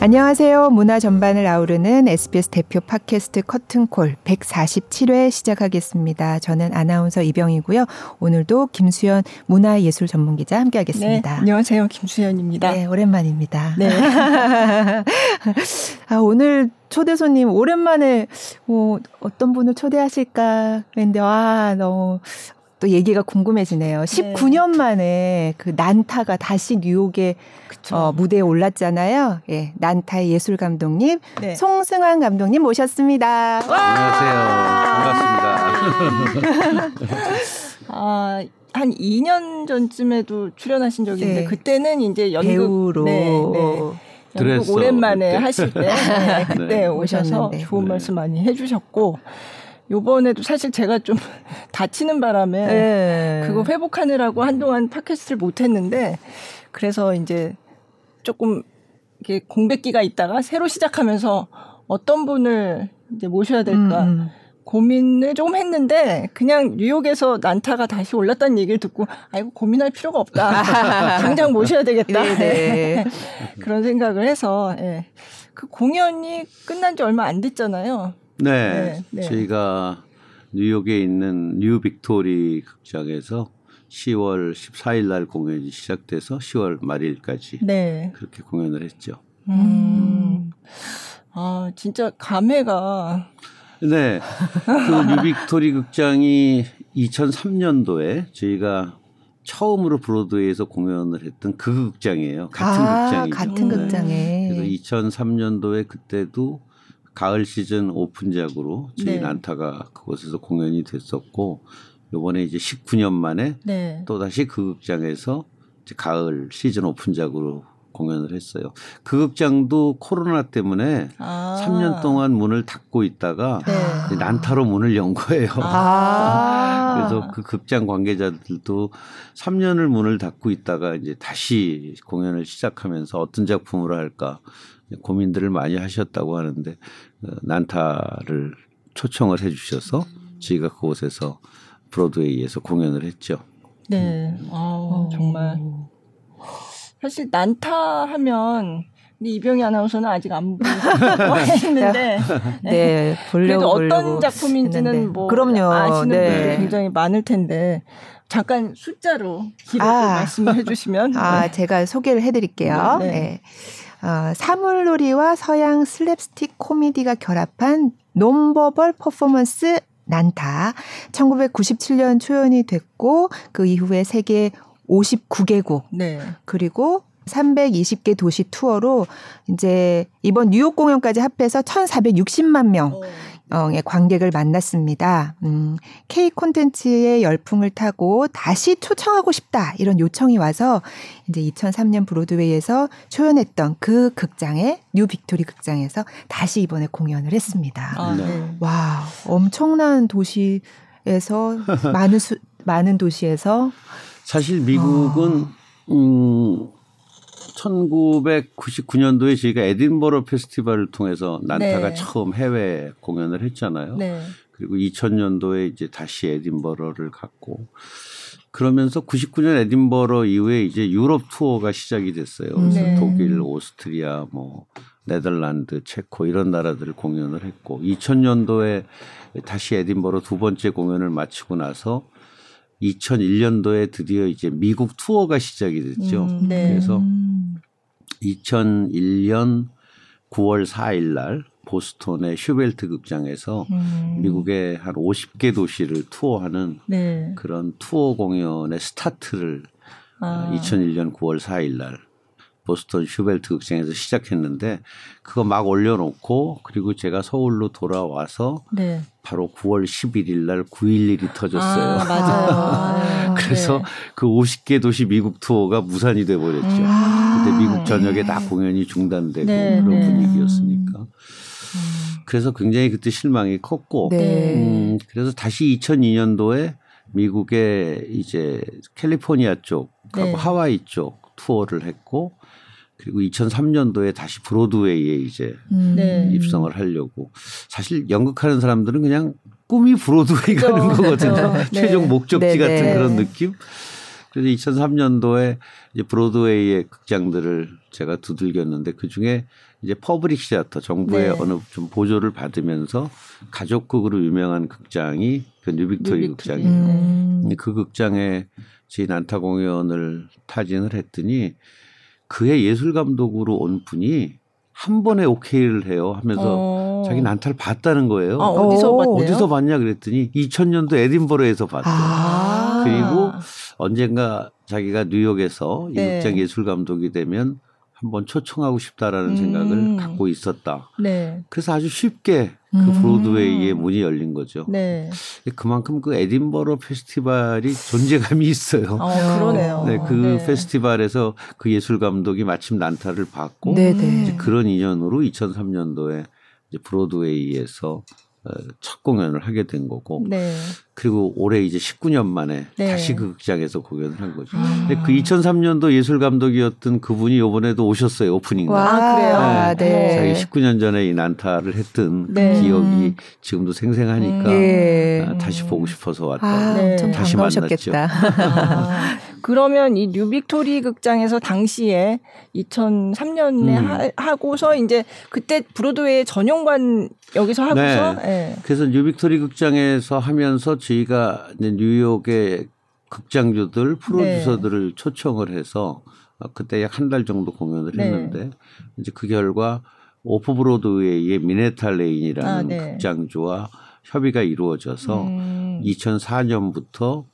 안녕하세요. 문화 전반을 아우르는 SBS 대표 팟캐스트 커튼콜 147회 시작하겠습니다. 저는 아나운서 이병이고요. 오늘도 김수현 문화예술 전문기자 함께하겠습니다. 네, 안녕하세요. 김수현입니다. 네, 오랜만입니다. 네. 아, 오늘 초대 손님 오랜만에 뭐 어떤 분을 초대하실까 했는데 와 너무 또 얘기가 궁금해지네요. 19년 만에 그 난타가 다시 뉴욕에 어, 무대에 올랐잖아요. 예, 난타의 예술 감독님 네. 송승환 감독님 모셨습니다. 안녕하세요. 반갑습니다. 아, 한 2년 전쯤에도 출연하신 적이 있는데 네. 그때는 이제 연극 배우로 네, 네. 연극 오랜만에 그때. 하실 때 네, 그때 네. 오셔서 오셨는데. 좋은 네. 말씀 많이 해주셨고 요번에도 사실 제가 좀 다치는 바람에 예. 그거 회복하느라고 한동안 팟캐스트를 못 했는데 그래서 이제 조금 이렇게 공백기가 있다가 새로 시작하면서 어떤 분을 이제 모셔야 될까 음, 음. 고민을 조금 했는데 그냥 뉴욕에서 난타가 다시 올랐다는 얘기를 듣고 아이고 고민할 필요가 없다. 당장 모셔야 되겠다. 네네. 그런 생각을 해서 예. 그 공연이 끝난 지 얼마 안 됐잖아요. 네, 네, 네. 저희가 뉴욕에 있는 뉴 빅토리 극장에서 10월 14일 날 공연이 시작돼서 10월 말일까지 네. 그렇게 공연을 했죠. 음. 아, 진짜 감회가 네, 그 뉴 빅토리 극장이 2003년도에 저희가 처음으로 브로드웨이에서 공연을 했던 그 극장이에요. 같은 아, 극장이죠. 같은 네. 극장에. 그래서 2003년도에 그때도 가을 시즌 오픈작으로 저희 네. 난타가 그곳에서 공연이 됐었고 요번에 이제 19년 만에 네. 또 다시 그 극장에서 가을 시즌 오픈작으로 공연을 했어요. 그 극장도 코로나 때문에 아. 3년 동안 문을 닫고 있다가 네. 난타로 문을 연 거예요. 아. 그래서 그 극장 관계자들도 3년을 문을 닫고 있다가 이제 다시 공연을 시작하면서 어떤 작품으로 할까 고민들을 많이 하셨다고 하는데 어, 난타를 초청을 해주셔서 저희가 그곳에서 브로드웨이에서 공연을 했죠. 네. 아, 정말 사실 난타 하면 근데 이병희 아나운서는 아직 안 보고 했는데 네, 보려고 그래도 어떤 작품인지는 했는데. 뭐 그럼요. 아시는 네. 분들이 굉장히 많을 텐데 잠깐 숫자로 기록을 아. 말씀을 해주시면 아, 네. 제가 소개를 해드릴게요. 네. 네. 어, 사물놀이와 서양 슬랩스틱 코미디가 결합한 논버벌 퍼포먼스 난타. 1997년 초연이 됐고 그 이후에 세계 59개국 네. 그리고 320개 도시 투어로 이제 이번 뉴욕 공연까지 합해서 1,460만 명의 관객을 만났습니다. 음, K 콘텐츠의 열풍을 타고 다시 초청하고 싶다 이런 요청이 와서 이제 2003년 브로드웨이에서 초연했던 그 극장에 뉴 빅토리 극장에서 다시 이번에 공연을 했습니다. 아, 네. 네. 와, 엄청난 도시에서 많은 수, 많은 도시에서 사실 미국은 음 1999년도에 저희가 에딘버러 페스티벌을 통해서 난타가 네. 처음 해외 공연을 했잖아요. 네. 그리고 2000년도에 이제 다시 에딘버러를 갔고 그러면서 99년 에딘버러 이후에 이제 유럽 투어가 시작이 됐어요. 그래서 네. 독일, 오스트리아, 뭐 네덜란드, 체코 이런 나라들을 공연을 했고 2000년도에 다시 에딘버러 두 번째 공연을 마치고 나서 2001년도에 드디어 이제 미국 투어가 시작이 됐죠. 음, 네. 그래서 음. 2001년 9월 4일 날 보스턴의 슈버트 극장에서 음. 미국의 한 50개 도시를 투어하는 네. 그런 투어 공연의 스타트를 아. 2001년 9월 4일 날 보스턴 슈벨트 극장에서 시작했는데 그거 막 올려놓고 그리고 제가 서울로 돌아와서 네. 바로 9월 11일 날 9.11이 터졌어요. 아, 맞아요. 아, 그래서 네. 그 50개 도시 미국 투어가 무산이 돼 버렸죠. 음. 그때 미국 전역에 다 공연이 중단되고 네, 그런 네. 분위기였으니까. 그래서 굉장히 그때 실망이 컸고, 네. 음, 그래서 다시 2002년도에 미국의 이제 캘리포니아 쪽 하고 네. 하와이 쪽 투어를 했고, 그리고 2003년도에 다시 브로드웨이에 이제 음. 네. 입성을 하려고. 사실 연극하는 사람들은 그냥 꿈이 브로드웨이 그죠, 가는 거거든요. 그죠. 네. 최종 목적지 네, 같은 네. 그런 느낌. 그래서 2003년도에 이제 브로드웨이의 극장들을 제가 두들겼는데 그 중에 이제 public theater 정부의 네. 어느 좀 보조를 받으면서 가족극으로 유명한 극장이 그 뉴빅토리 뉴빅토리. 극장이에요. 음. 그 극장에 제 난타 공연을 타진을 했더니 그의 예술 감독으로 온 분이 한 번에 오케이를 해요 하면서 어. 자기 난타를 봤다는 거예요. 아, 어디서 오. 봤대요? 어디서 봤냐 그랬더니 2000년도 에딘버러에서 봤대요. 아. 그리고 언젠가 자기가 뉴욕에서 네. 이 극장 예술 감독이 되면 한번 초청하고 싶다라는 음. 생각을 갖고 있었다. 네. 그래서 아주 쉽게 그 음. 브로드웨이의 문이 열린 거죠. 네. 그만큼 그 에딘버러 페스티벌이 존재감이 있어요. 어, 그러네요. 네, 그 네. 페스티벌에서 그 예술 감독이 마침 난타를 받고 네네. 이제 그런 인연으로 2003년도에 이제 브로드웨이에서 어, 첫 공연을 하게 된 거고 네. 그리고 올해 이제 19년 만에 네. 다시 그 극장에서 공연을 한 거죠. 아. 근데 그 2003년도 예술 감독이었던 그분이 이번에도 오셨어요 오프닝 날. 아, 그래요? 와, 네. 자기 19년 전에 이 난타를 했던 네. 그 기억이 음. 지금도 생생하니까 예. 아, 다시 보고 싶어서 왔다. 아, 네. 엄청 다시 반가우셨겠다. 아, 그러면 이 뉴빅토리 극장에서 당시에 2003년에 음. 하, 고서 이제 그때 브로드웨이 전용관 여기서 하고서 예. 그래서 뉴빅토리 극장에서 하면서 저희가 이제 뉴욕의 극장주들 프로듀서들을 초청을 해서 어, 그때 약 한 달 정도 공연을 네. 했는데 이제 그 결과 오프 브로드웨이의 미네타 레인이라는 아, 네. 극장주와 협의가 이루어져서 음. 2004년부터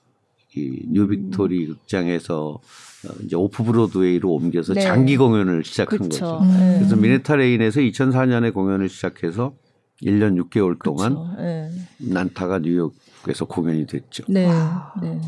이 뉴빅토리 극장에서 어, 이제 오프 브로드웨이로 옮겨서 네. 장기 공연을 시작한 그쵸. 거죠. 음. 예. 그래서 미네타 레인에서 2004년에 공연을 시작해서 1년 6개월 동안 그쵸. 예. 난타가 뉴욕 에서 공연이 됐죠. 네. 와. 네.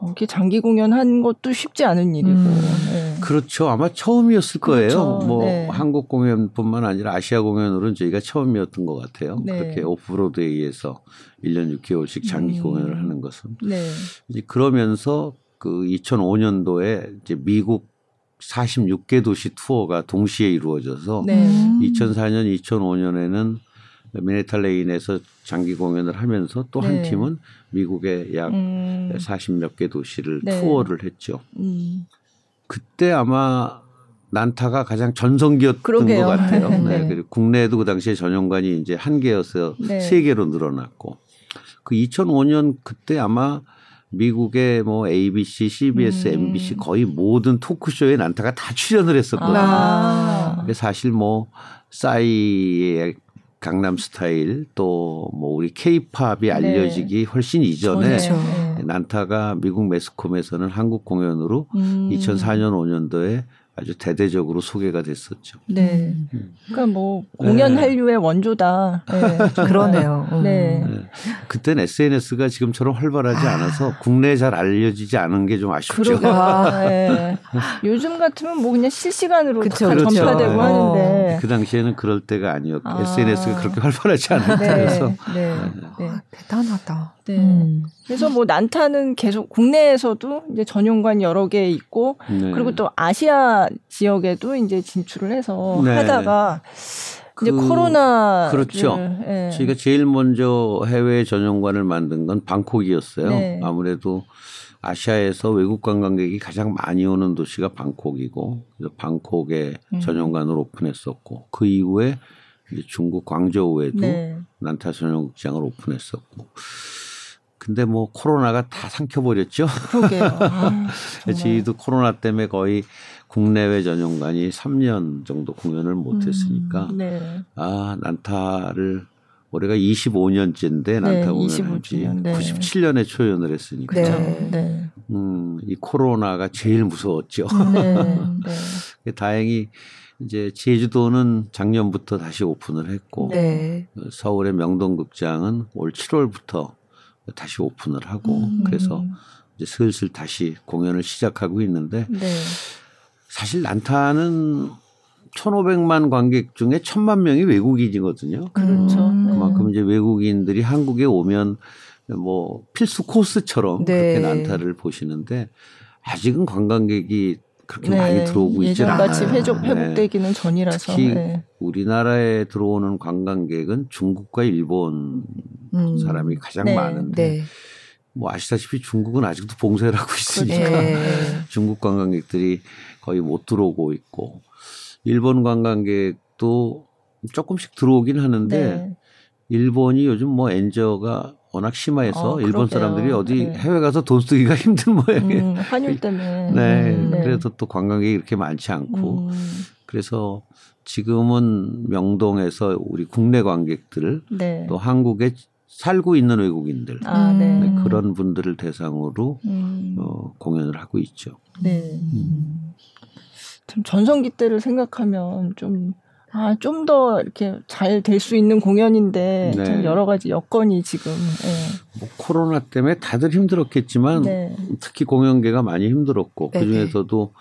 어, 이렇게 장기 공연한 것도 쉽지 않은 일이고. 음. 예. 그렇죠. 아마 처음이었을 거예요. 그렇죠. 뭐 네. 한국 공연뿐만 아니라 아시아 공연으로는 저희가 처음이었던 것 같아요. 네. 그렇게 오프브로드웨이에서 1년 6개월씩 장기 음. 공연을 하는 것은. 네. 이제 그러면서 그 2005년도에 이제 미국 46개 도시 투어가 동시에 이루어져서 네. 음. 2004년, 2005년에는 미네타 레인에서 장기 공연을 하면서 또한 네. 팀은 미국의 약 음. 40몇 개 도시를 네. 투어를 했죠. 음. 그때 아마 난타가 가장 전성기였던 그러게요. 것 같아요. 네. 네. 그리고 국내에도 그 당시에 전용관이 이제 한 개여서 네. 세 개로 늘어났고 그 2005년 그때 아마 미국의 뭐 ABC, CBS, 음. MBC 거의 모든 토크쇼에 난타가 다 출연을 했었거든요. 아. 사실 뭐 싸이의 강남 스타일 또 뭐 우리 케이팝이 알려지기 훨씬 이전에 그렇죠. 네. 난타가 미국 매스컴에서는 한국 공연으로 음. 2004년 5년도에 아주 대대적으로 소개가 됐었죠. 네. 음. 그러니까 뭐 공연 네. 한류의 원조다. 네. 그러네요. 음. 네. 네. 그때는 SNS가 지금처럼 활발하지 않아서 국내에 잘 알려지지 않은 게 좀 아쉽죠. 아, 네. 요즘 같으면 뭐 그냥 실시간으로 그쵸, 다 그렇죠. 전파되고 네. 하는데. 그 당시에는 그럴 때가 아니었고 아. SNS가 그렇게 활발하지 않을 네. 네. 네. 아, 대단하다. 네. 음. 그래서 뭐 난타는 계속 국내에서도 이제 전용관 여러 개 있고 네. 그리고 또 아시아 지역에도 이제 진출을 해서 네. 하다가 이제 그- 코로나 그렇죠. 예. 저희가 제일 먼저 해외 전용관을 만든 건 방콕이었어요. 네. 아무래도 아시아에서 외국 관광객이 가장 많이 오는 도시가 방콕이고 그래서 방콕에 음. 전용관을 오픈했었고 그 이후에 이제 중국 광저우에도 네. 난타 전용극장을 오픈했었고 근데 뭐 코로나가 다 삼켜버렸죠. 그러게요. 아, 정말. 저희도 코로나 때문에 거의 국내외 전용관이 3년 정도 공연을 못했으니까 네. 아 난타를 올해가 25년째인데 난타 네, 공연을 25 하지 주년, 네. 97년에 초연을 했으니까 네. 그렇죠. 네. 음, 이 코로나가 제일 무서웠죠. 네. 네. 다행히 이제 제주도는 작년부터 다시 오픈을 했고 네. 어, 서울의 명동극장은 올 7월부터 다시 오픈을 하고 음. 그래서 이제 슬슬 다시 공연을 시작하고 있는데 네. 사실 난타는 1,500만 관객 중에 1,000만 명이 외국인이거든요. 그렇죠. 음. 네. 그만큼 이제 외국인들이 한국에 오면 뭐 필수 코스처럼 네. 그렇게 난타를 보시는데 아직은 관광객이 그렇게 네. 많이 들어오고 있지 않아요. 예전같이 회복, 네. 회복되기는 전이라서. 특히 네. 우리나라에 들어오는 관광객은 중국과 일본 음. 사람이 가장 네. 많은데 네. 뭐 아시다시피 중국은 아직도 봉쇄를 하고 있으니까 네. 중국 관광객들이 거의 못 들어오고 있고 일본 관광객도 조금씩 들어오긴 하는데 네. 일본이 요즘 뭐 엔저가 워낙 심해서 어, 일본. 사람들이 어디 네. 해외 가서 돈 쓰기가 힘든 모양이에요. 음, 환율 때문에. 네. 음, 그래서 또 관광객이 그렇게 많지 않고 음, 그래서 지금은 명동에서 우리 국내 관객들 네. 또 한국에 살고 있는 외국인들 아, 네. 네, 음. 그런 분들을 대상으로 음, 어, 공연을 하고 있죠. 네. 참 전성기 때를 생각하면 좀, 아, 좀 더 이렇게 잘 될 수 있는 공연인데, 네. 참 여러 가지 여건이 지금, 예. 뭐 코로나 때문에 다들 힘들었겠지만 네. 특히 공연계가 많이 힘들었고 네네. 그 중에서도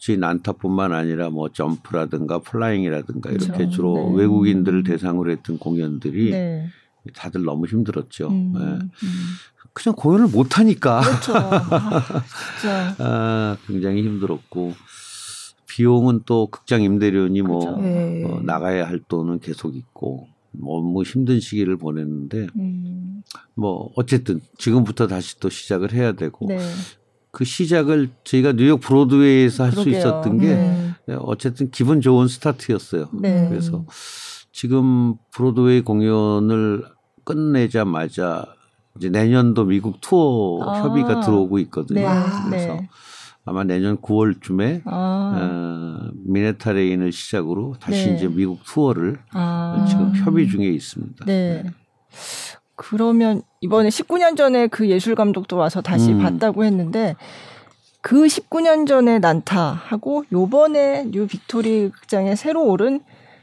저희 난타뿐만 아니라 뭐 점프라든가 플라잉이라든가 이렇게 그렇죠. 주로 네. 외국인들을 대상으로 했던 공연들이 네. 다들 너무 힘들었죠. 음, 네. 음. 그냥 공연을 못 하니까 그렇죠. 아, 진짜. 아, 굉장히 힘들었고 비용은 또 극장 임대료니 뭐 그렇죠. 네. 어, 나가야 할 돈은 계속 있고 너무 힘든 시기를 보냈는데 음, 뭐 어쨌든 지금부터 다시 또 시작을 해야 되고 네. 그 시작을 저희가 뉴욕 브로드웨이에서 할 수. 있었던 게 네. 어쨌든 기분 좋은 스타트였어요. 네. 그래서 지금 브로드웨이 공연을 끝내자마자 이제 내년도 미국 투어 아. 협의가 들어오고 있거든요. 네. 와. 그래서 네. 아마 내년 9월쯤에 아, 어, 미네타레인을 시작으로 다시 네. 이제 미국 투어를 아. 지금 협의 중에 있습니다. 네. 그러면 이번에 19년 전에 그 예술 감독도 와서 다시 음. 봤다고 했는데 그 19년 전에 난타하고 요번에 뉴 빅토리 극장에 새로 오른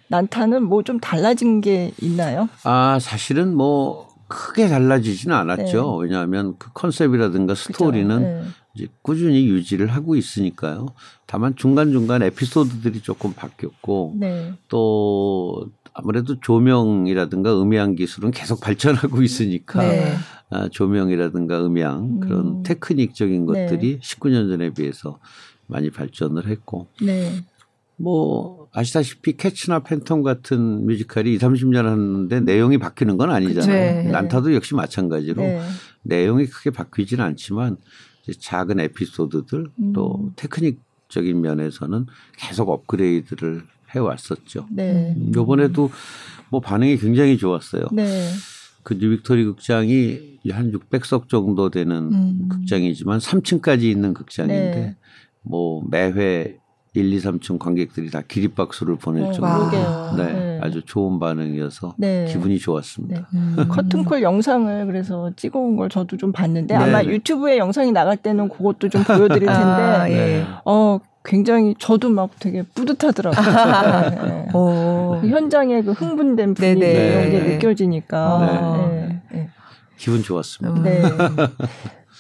난타는 뭐 좀 달라진 게 있나요? 아 사실은 뭐 크게 달라지지는 않았죠. 왜냐하면 그 컨셉이라든가 스토리는 네. 이제 꾸준히 유지를 하고 있으니까요. 다만 중간 중간 에피소드들이 조금 바뀌었고 네. 또 아무래도 조명이라든가 음향 기술은 계속 발전하고 있으니까 네. 아, 조명이라든가 음향 그런 음. 테크닉적인 네. 것들이 19년 전에 비해서 많이 발전을 했고 네. 뭐 아시다시피 캐치나 팬텀 같은 뮤지컬이 2, 30년 하는데 내용이 바뀌는 건 아니잖아요. 그쵸. 난타도 역시 마찬가지로 네. 내용이 크게 바뀌지는 않지만 작은 에피소드들 또 음. 테크닉적인 면에서는 계속 업그레이드를 해왔었죠. 네. 음, 요번에도 뭐 반응이 굉장히 좋았어요. 네. 그 뉴빅토리 극장이 한 600석 정도 되는 음. 극장이지만 3층까지 있는 극장인데 네. 뭐 매회 1, 2, 3층 관객들이 다 기립박수를 보낼 어, 정도로. 네, 네. 아주 좋은 반응이어서 네. 기분이 좋았습니다. 네. 음. 커튼콜 영상을 그래서 찍어온 걸 저도 좀 봤는데 네. 아마 유튜브에 영상이 나갈 때는 그것도 좀 보여드릴 텐데 아, 예. 네. 어 굉장히 저도 막 되게 뿌듯하더라고요. 네, 네. 오. 그 현장의 그 흥분된 분위기 네네. 이런 게 네. 느껴지니까. 네. 네. 기분 좋았습니다.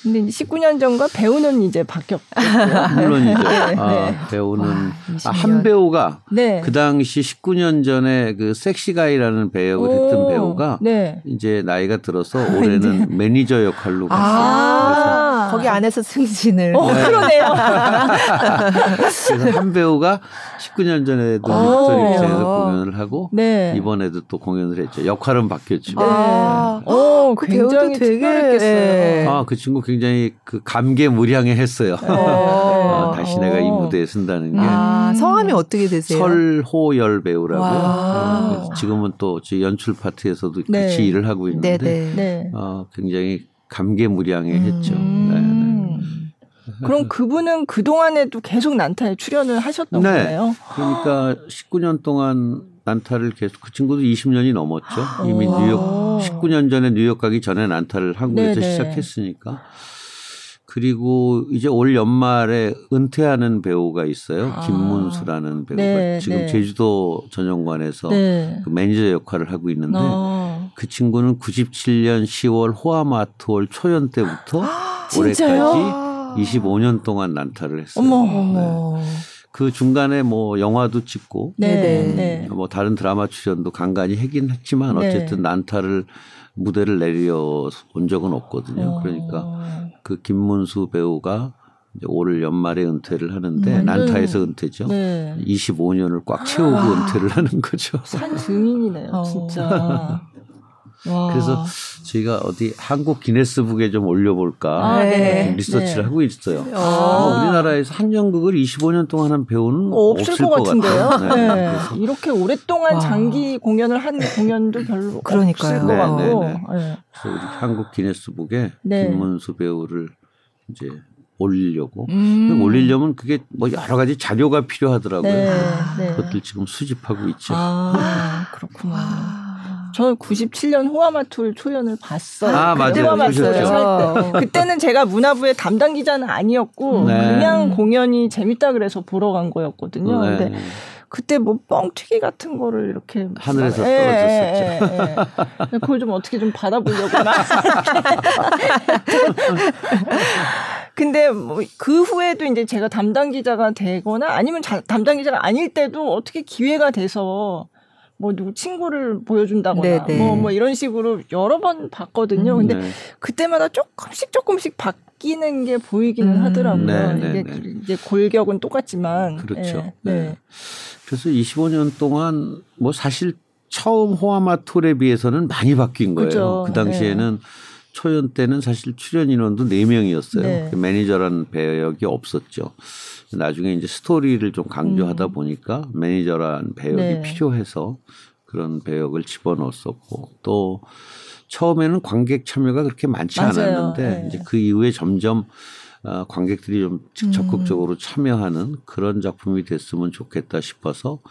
근데 이제 19년 전과 배우는 이제 바뀌었고요. 물론이죠. 네, 아, 네. 배우는 와, 아, 20년. 한 배우가 네. 그 당시 19년 전에 그 섹시가이라는 배역을 했던 오, 배우가 네. 이제 나이가 들어서 올해는 매니저 역할로 갔어요. 아, 아. 거기 안에서 승진을. 어, 그러네요. 그래서 한 배우가 19년 전에도 오. 빅토리 극장에서 공연을 하고 네. 이번에도 또 공연을 했죠. 역할은 바뀌었지만. 아. 어, 그 굉장히 배우도 되게, 특별했겠어요. 예. 아, 그 친구 굉장히 그 감개무량해 했어요. 네. 아, 다시 내가 이 어. 무대에 선다는 게. 아, 음. 성함이 어떻게 되세요? 설호열 배우라고요. 와. 어, 그래서 지금은 또 연출 파트에서도 네. 같이 일을 하고 있는데 네네. 네. 어, 굉장히 감개무량해 음. 했죠. 네, 네. 음. 그럼 그분은 그동안에도 계속 난타에 출연을 하셨던 네. 거예요? 그러니까 19년 동안 난타를 계속 그 친구도 20년이 넘었죠. 이미 와. 뉴욕 19년 전에 뉴욕 가기 전에 난타를 한국에서 네네. 시작했으니까. 그리고 이제 올 연말에 은퇴하는 배우가 있어요. 아. 김문수라는 배우가 네, 지금 네. 제주도 전용관에서 네. 그 매니저 역할을 하고 있는데 어. 그 친구는 97년 10월 호아마트홀 초연 때부터 진짜요? 올해까지 25년 동안 난타를 했어요. 어머. 네. 그 중간에 뭐 영화도 찍고 네. 네. 뭐 다른 드라마 출연도 간간히 하긴 했지만 네. 어쨌든 난타를 무대를 내려 온 적은 없거든요. 어. 그러니까 그 김문수 배우가 이제 올 연말에 은퇴를 하는데 음, 난타에서 은퇴죠. 네. 25년을 꽉 채우고 와. 은퇴를 하는 거죠. 산 증인이네요, 어. 진짜. 와. 그래서 저희가 어디 한국 기네스북에 좀 올려볼까 아, 네. 리서치를 네. 하고 있어요. 아. 우리나라에서 한정극을 25년 동안 한 배우는 어, 없을, 것 같은데요. 같아요. 네. 그래서 이렇게 오랫동안 와. 장기 공연을 한 공연도 별로 그러니까요. 없을 것 네, 같고. 네, 네. 네. 그래서 우리 한국 기네스북에 네. 김문수 배우를 이제 올리려고 음. 올리려면 그게 뭐 여러 가지 자료가 필요하더라고요. 네. 아, 네. 그것들 지금 수집하고 있죠. 아, 그렇구나. 와. 저는 97년 호화마툴 초연을 봤어요. 아, 맞아요. 때. 그때는 제가 문화부의 담당 기자는 아니었고 네. 그냥 공연이 재밌다 그래서 보러 간 거였거든요. 네. 근데 그때 뭐 뻥튀기 같은 거를 이렇게 하늘에서 막- 예, 예, 예, 예. 그걸 좀 어떻게 좀 받아보려고 막. 근데 뭐 그 후에도 이제 제가 담당 기자가 되거나 아니면 자- 담당 기자가 아닐 때도 어떻게 기회가 돼서 뭐 누구 친구를 보여준다거나 네네. 뭐, 뭐 이런 식으로 여러 번 봤거든요. 근데 네. 그때마다 조금씩 조금씩 바뀌는 게 보이기는 음. 하더라고요. 네, 네, 이게 네. 이제 골격은 똑같지만 그렇죠. 예, 네. 네. 그래서 25년 동안 뭐 사실 처음 호화마톨에 비해서는 많이 바뀐 거예요. 그죠. 그 당시에는 초연 때는 사실 출연 인원도 4명이었어요. 네. 매니저라는 배역이 없었죠. 나중에 이제 스토리를 좀 강조하다 음. 보니까 매니저라는 배역이 네. 필요해서 그런 배역을 집어넣었었고 또 처음에는 관객 참여가 그렇게 많지 맞아요. 않았는데 네. 이제 그 이후에 점점 어, 관객들이 좀 음. 적극적으로 참여하는 그런 작품이 됐으면 좋겠다 싶어서 뭐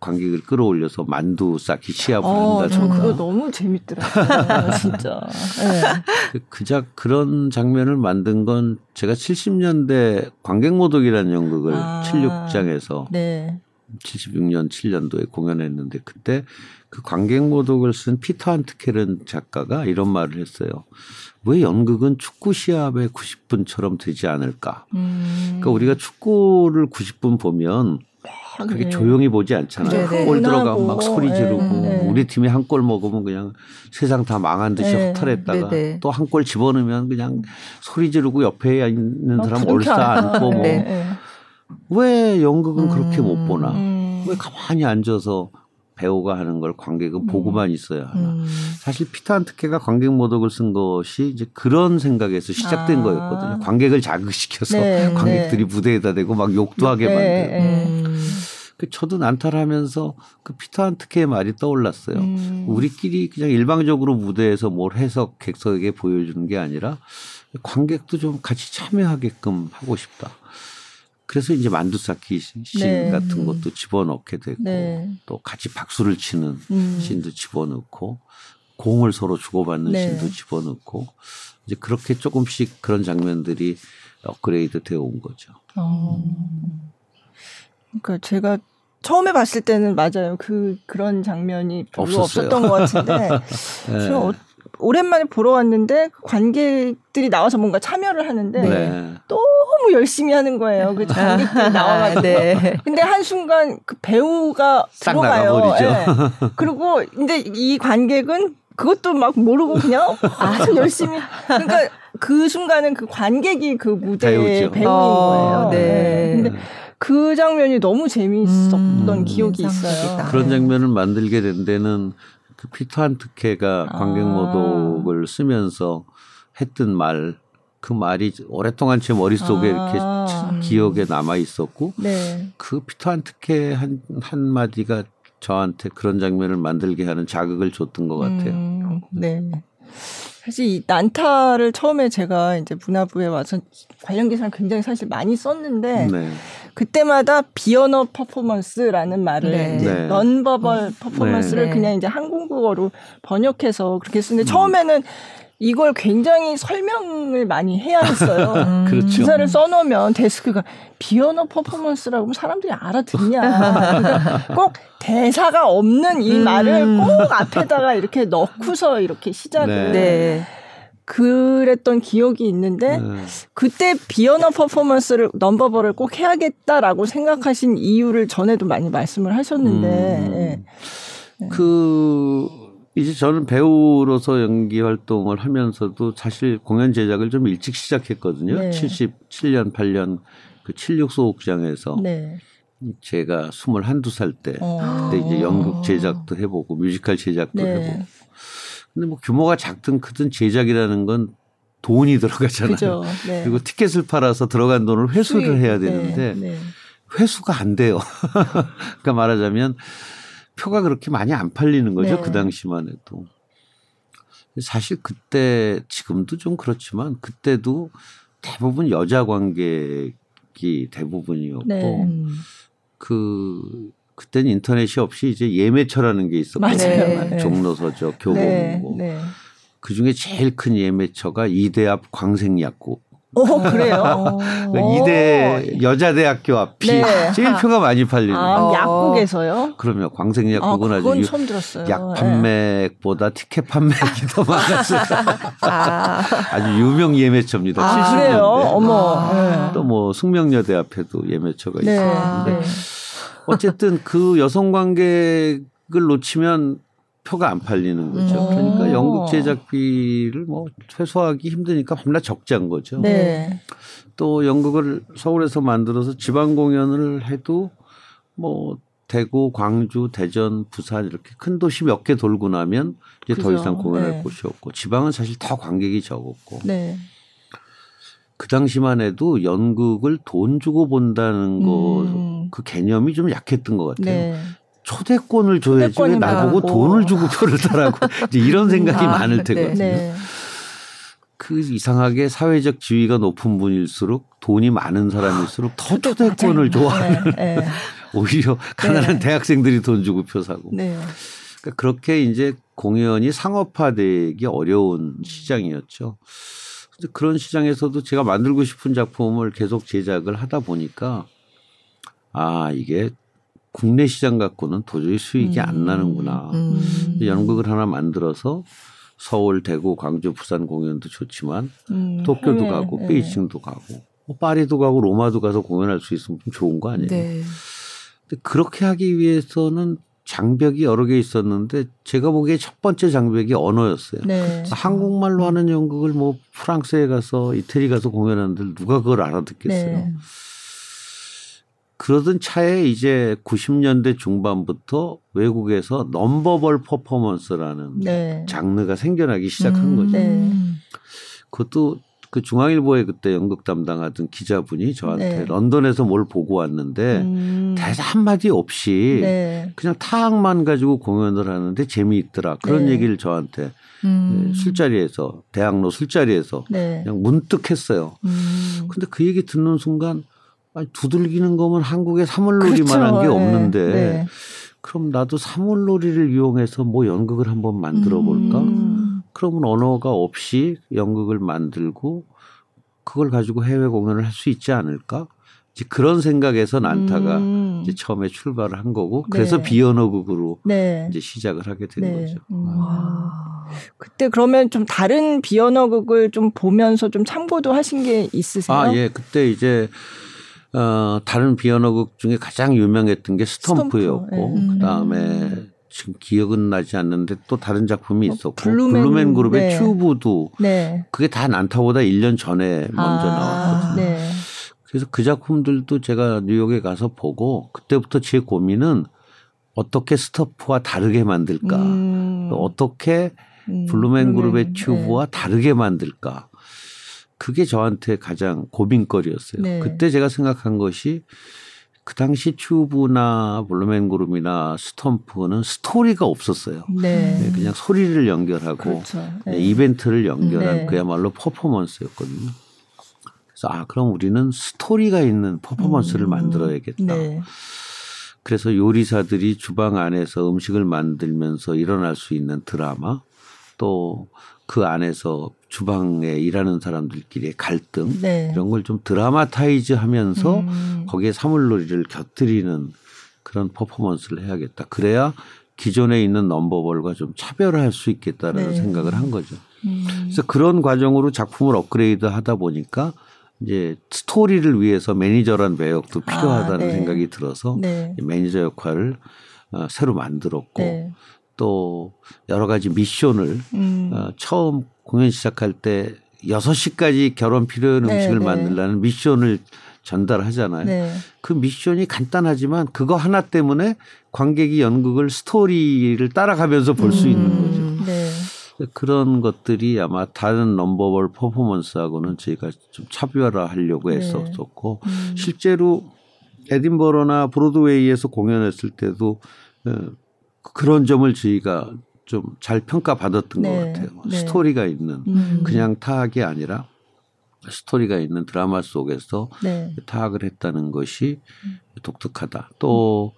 관객을 끌어올려서 만두 쌓기 시합을 어, 저 한다든가 그거 너무 재밌더라고요, 진짜. 네. 그, 그작 그런 장면을 만든 건 제가 70년대 관객모독이라는 연극을 아. 76장에서 네. 76년 7년도에 공연했는데 그때 그 관객모독을 쓴 피터 한트켈은 작가가 이런 말을 했어요. 왜 연극은 축구 시합의 90분처럼 되지 않을까? 음. 그러니까 우리가 축구를 90분 보면 그렇게 네. 조용히 보지 않잖아요. 그죠. 골 들어가면 흥분하고. 막 소리 지르고 네, 네. 우리 팀이 한 골 먹으면 그냥 세상 다 망한 듯이 네. 허탈했다가 네, 네. 또한 골 집어넣으면 그냥 소리 지르고 옆에 있는 막 사람 부둥켜 얼싸 안고. 안고 뭐 네. 왜 연극은 그렇게 음. 못 보나? 음. 왜 가만히 앉아서 배우가 하는 걸 관객은 보고만 있어야 하나? 음. 사실 피터 한트케가 관객 모독을 쓴 것이 이제 그런 생각에서 시작된 아. 거였거든요. 관객을 자극시켜서 네, 관객들이 네. 무대에다 대고 막 욕도 하게 네, 만들고. 네. 음. 그 저도 난타하면서 그 피터 한트케의 말이 떠올랐어요. 음. 우리끼리 그냥 일방적으로 무대에서 뭘 해서 객석에게 보여주는 게 아니라 관객도 좀 같이 참여하게끔 하고 싶다. 그래서 이제 만두 쌓기 씬 네. 같은 것도 집어넣게 되고 네. 또 같이 박수를 치는 음. 씬도 집어넣고 공을 서로 주고받는 네. 씬도 집어넣고 이제 그렇게 조금씩 그런 장면들이 업그레이드 되어 온 거죠. 어. 그러니까 제가 처음에 봤을 때는 맞아요. 그 그런 장면이 별로 없었어요. 없었던 것 같은데 네. 제가 어, 오랜만에 보러 왔는데 관객들이 나와서 뭔가 참여를 하는데 네. 너무 열심히 하는 거예요. 그 관객들이 나와가지고. 네. 근데 한 순간 그 배우가 싹 들어가요. 나가버리죠. 예. 그리고 이제 이 관객은 그것도 막 모르고 그냥 아주 열심히. 그러니까 그 순간은 그 관객이 그 무대의 배우죠. 배우인 어, 거예요. 네. 예. 근데 그 장면이 너무 재미있었던 음, 기억이 있어요. 그런 장면을 만들게 된 데는 그 피터 한트케가 아. 관객 모독을 쓰면서 했던 말, 그 말이 오랫동안 제 머릿속에 아. 이렇게 기억에 남아 있었고 네. 그 피터 한트케 한, 한마디가 저한테 그런 장면을 만들게 하는 자극을 줬던 것 같아요. 음, 네. 사실 이 난타를 처음에 제가 이제 문화부에 와서 관련 기사를 굉장히 사실 많이 썼는데 네. 그때마다 비언어 퍼포먼스라는 말을 네. 네. 넌버벌 퍼포먼스를 네. 그냥 이제 한국어로 번역해서 그렇게 쓰는데 처음에는 이걸 굉장히 설명을 많이 해야 했어요. 음. 그렇죠. 기사를 써놓으면 데스크가 비언어 퍼포먼스라고 하면 사람들이 알아듣냐. 그러니까 꼭 대사가 없는 이 음. 말을 꼭 앞에다가 이렇게 넣고서 이렇게 시작을. 네. 네. 그랬던 기억이 있는데 네. 그때 비언어 퍼포먼스를 넘버버를 꼭 해야겠다라고 생각하신 이유를 전에도 많이 말씀을 하셨는데 음. 예. 그 이제 저는 배우로서 연기 활동을 하면서도 사실 공연 제작을 좀 일찍 시작했거든요. 네. 77년 8년 그 76 소극장에서 네. 제가 21, 2살 때 어. 그때 이제 연극 제작도 해보고 뮤지컬 제작도 네. 해보고 근데 뭐 규모가 작든 크든 제작이라는 건 돈이 들어가잖아요. 네. 그리고 티켓을 팔아서 들어간 돈을 회수를. 해야 네, 되는데 네. 회수가 안 돼요. 그러니까 말하자면 표가 그렇게 많이 안 팔리는 거죠. 네. 그 당시만 해도. 사실 그때 지금도 좀 그렇지만 그때도 대부분 여자 관객이 대부분이었고 네. 음. 그 그때는 인터넷이 없이 이제 예매처라는 게. 네. 네. 종로서적 교보문고 네. 네. 그 중에 제일 큰 예매처가 이대 앞 광생약국 오 그래요. 어. 그 이대 여자대학교 앞이 네. 제일 표가 많이 팔리는 아 어. 약국에서요? 그러면 아 광생약국은 아, 그건 주 처음 들었어요. 약 네. 판매액보다 티켓 판매액이 더 많았어요. 아, 아주 유명 예매처입니다. 아 70년대. 그래요? 어머. 아. 또뭐 숙명여대 앞에도 예매처가 네. 있었는데 네. 어쨌든 그 여성 관객을 놓치면 표가 안 팔리는 거죠. 음. 그러니까 연극 제작비를 뭐 최소화하기 힘드니까 밤낮 적자인 거죠. 네. 또 연극을 서울에서 만들어서 지방 공연을 해도 뭐 대구, 광주, 대전, 부산 이렇게 큰 도시 몇 개 돌고 나면 이제 더 그죠. 이상 공연할 네. 곳이 없고 지방은 사실 더 관객이 적었고 네. 그 당시만 해도 연극을 돈 주고 본다는 거 음. 그 개념이 좀 약했던 것 같아요. 네. 초대권을 줘야지 왜 나보고. 돈을 주고 표를 사라고 이제 이런 생각이 아, 많을 네. 때거든요. 네. 그 이상하게 사회적 지위가 높은 분일수록 돈이 많은 사람일수록 더 초대권을. 좋아하는 네. 네. 오히려 가난한 네. 대학생들이 돈 주고 표 사고 네. 그러니까 그렇게 이제 공연이 상업화되기 어려운 시장이었죠. 근데 그런 시장에서도 제가 만들고 싶은 작품을 계속 제작을 하다 보니까 아 이게 국내 시장 갖고는 도저히 수익이 안 음. 나는구나. 음. 연극을 하나 만들어서 서울, 대구, 광주, 부산 공연도 좋지만 음, 도쿄도 해외, 가고 네. 베이징도 가고 뭐 파리도 가고 로마도 가서 공연할 수 있으면 좋은 거 아니에요? 네. 근데 그렇게 하기 위해서는 장벽이 여러 개 있었는데 제가 보기에 첫 번째 장벽이 언어였어요. 네. 한국말로 하는 연극을 뭐 프랑스에 가서 이태리 가서 공연하는데 누가 그걸 알아듣겠어요. 네. 그러던 차에 이제 90년대 중반부터 외국에서 넘버벌 퍼포먼스라는 네. 장르가 생겨나기 시작한 음. 거죠. 네. 그것도 그 중앙일보에 그때 연극 담당하던 기자분이 저한테 네. 런던에서 뭘 보고 왔는데 음. 대사 한마디 없이 네. 그냥 타악만 가지고 공연을 하는데 재미있더라. 그런 네. 얘기를 저한테 음. 술자리에서 대학로 술자리에서 네. 그냥 문득 했어요. 음. 근데 그 얘기 듣는 순간 아니, 두들기는 거면 한국에 사물놀이만 한게 그렇죠. 없는데 네. 그럼 나도 사물놀이를 이용해서 뭐 연극을 한번 만들어 볼까? 음. 그러면 언어가 없이 연극을 만들고 그걸 가지고 해외 공연을 할 수 있지 않을까? 이제 그런 생각에서 난타가 음. 이제 처음에 출발을 한 거고 그래서 네. 비언어극으로 네. 이제 시작을 하게 된 네. 거죠. 음. 와. 그때 그러면 좀 다른 비언어극을 좀 보면서 좀 참고도 하신 게 있으세요? 아, 예. 그때 이제 어 다른 비언어극 중에 가장 유명했던 게 스톰프였고 스톰프, 예. 그다음에 지금 기억은 나지 않는데 또 다른 작품이 어, 있었고 블루맨, 블루맨, 그룹의 네. 튜브도 네. 그게 다 난타보다 1년 전에 먼저 아, 나왔거든요. 네. 그래서 그 작품들도 제가 뉴욕에 가서 보고 그때부터 제 고민은 어떻게 스톰프와 다르게 만들까? 음. 또 어떻게 음, 블루맨 그룹의 블루맨, 튜브와 다르게 만들까? 그게 저한테 가장 고민거리였어요. 네. 그때 제가 생각한 것이 그 당시 튜브나 블루맨 그룹이나 스톰프는 스토리가 없었어요. 네. 네, 그냥 소리를 연결하고 그렇죠. 네, 네. 이벤트를 연결한 네. 그야말로 퍼포먼스였거든요. 그래서 아 그럼 우리는 스토리가 있는 퍼포먼스를 음, 만들어야겠다. 네. 그래서 요리사들이 주방 안에서 음식을 만들면서 일어날 수 있는 드라마 또 그 안에서 주방에 일하는 사람들끼리의 갈등 네. 이런 걸 좀 dramatize 하면서 음. 거기에 사물놀이를 곁들이는 그런 퍼포먼스를 해야겠다. 그래야 기존에 있는 non-verbal과 좀 차별화할 수 있겠다라는 네. 생각을 한 거죠. 음. 그래서 그런 과정으로 작품을 업그레이드 하다 보니까 이제 스토리를 위해서 매니저란 배역도 필요하다는 네. 생각이 들어서 네. 매니저 역할을 어, 새로 만들었고 네. 또 여러 가지 미션을 음. 어, 처음 공연 시작할 때 6시까지 결혼 필요한 네, 음식을 네. 만들라는 미션을 전달하잖아요. 네. 그 미션이 간단하지만 그거 하나 때문에 관객이 연극을 스토리를 따라가면서 볼수 있는 음. 거죠. 네. 그런 것들이 아마 다른 넘버볼 퍼포먼스하고는 저희가 좀 차별화하려고 네. 했었고 음. 실제로 에딘버러나 브로드웨이에서 공연했을 때도 어, 그런 점을 저희가 좀 잘 평가받았던 네. 것 같아요. 네. 스토리가 있는 음. 그냥 타악이 아니라 스토리가 있는 드라마 속에서 네. 타악을 했다는 것이 독특하다. 또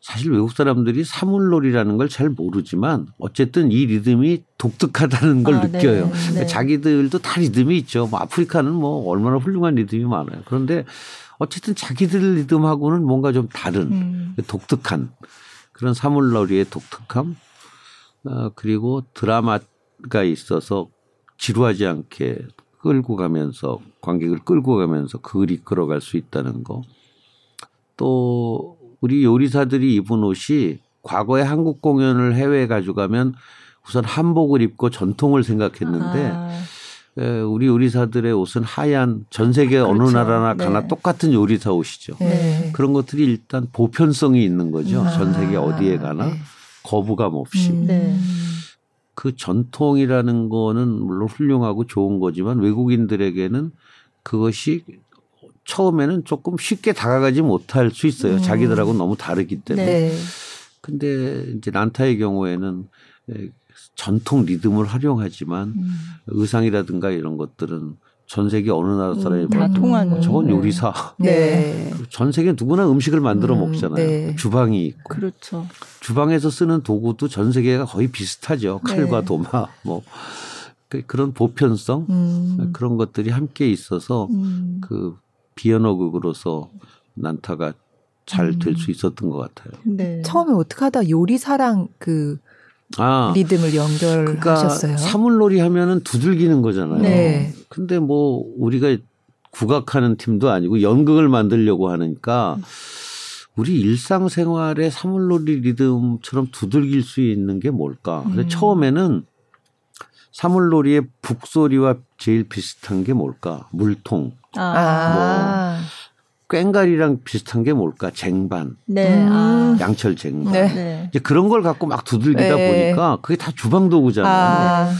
사실 외국 사람들이 사물놀이라는 걸 잘 모르지만 어쨌든 이 리듬이 독특하다는 걸 아, 네. 느껴요. 네. 그러니까 자기들도 다 리듬이 있죠. 뭐 아프리카는 뭐 얼마나 훌륭한 리듬이 많아요. 그런데 어쨌든 자기들 리듬하고는 뭔가 좀 다른 음. 독특한 그런 사물놀이의 독특함 어, 그리고 드라마가 있어서 지루하지 않게 끌고 가면서 관객을 끌고 가면서 그걸 이끌어갈 수 있다는 거. 또 우리 요리사들이 입은 옷이 과거에 한국 공연을 해외에 가져가면 우선 한복을 입고 전통을 생각했는데 아, 에, 우리 요리사들의 옷은 하얀 전 세계 어느 그렇죠. 나라나 가나 네. 똑같은 요리사 옷이죠. 네. 그런 것들이 일단 보편성이 있는 거죠. 음. 전 세계 아, 어디에 가나 네. 거부감 없이. 음. 네. 그 전통이라는 거는 물론 훌륭하고 좋은 거지만 외국인들에게는 그것이 처음에는 조금 쉽게 다가가지 못할 수 있어요. 음. 자기들하고 너무 다르기 때문에. 네. 근데 이제 난타의 경우에는 에, 전통 리듬을 활용하지만 음. 의상이라든가 이런 것들은 전 세계 어느 나라 사람이 음, 다 통하는. 저건 네. 요리사. 네. 전 세계 누구나 음식을 만들어 음, 먹잖아요. 네. 주방이 있고. 그렇죠. 주방에서 쓰는 도구도 전 세계가 거의 비슷하죠. 칼과 네. 도마 뭐 그- 그런 보편성 음. 그런 것들이 함께 있어서 음. 그 비연어극으로서 난타가 잘 될 수 있었던 것 같아요. 네. 처음에 어떻게 하다 요리사랑 그 아 리듬을 그러니까 연결하셨어요. 사물놀이 하면은 두들기는 거잖아요. 네. 근데 뭐 우리가 국악하는 팀도 아니고 연극을 만들려고 하니까 우리 일상생활의 사물놀이 리듬처럼 두들길 수 있는 게 뭘까? 근데 음. 처음에는 사물놀이의 북소리와 제일 비슷한 게 뭘까? 물통. 아. 아. 꽹가리랑 비슷한 게 뭘까? 쟁반, 네. 음. 아. 양철 쟁반. 네. 네. 이제 그런 걸 갖고 막 두들기다 네. 보니까 그게 다 주방 도구잖아요. 아.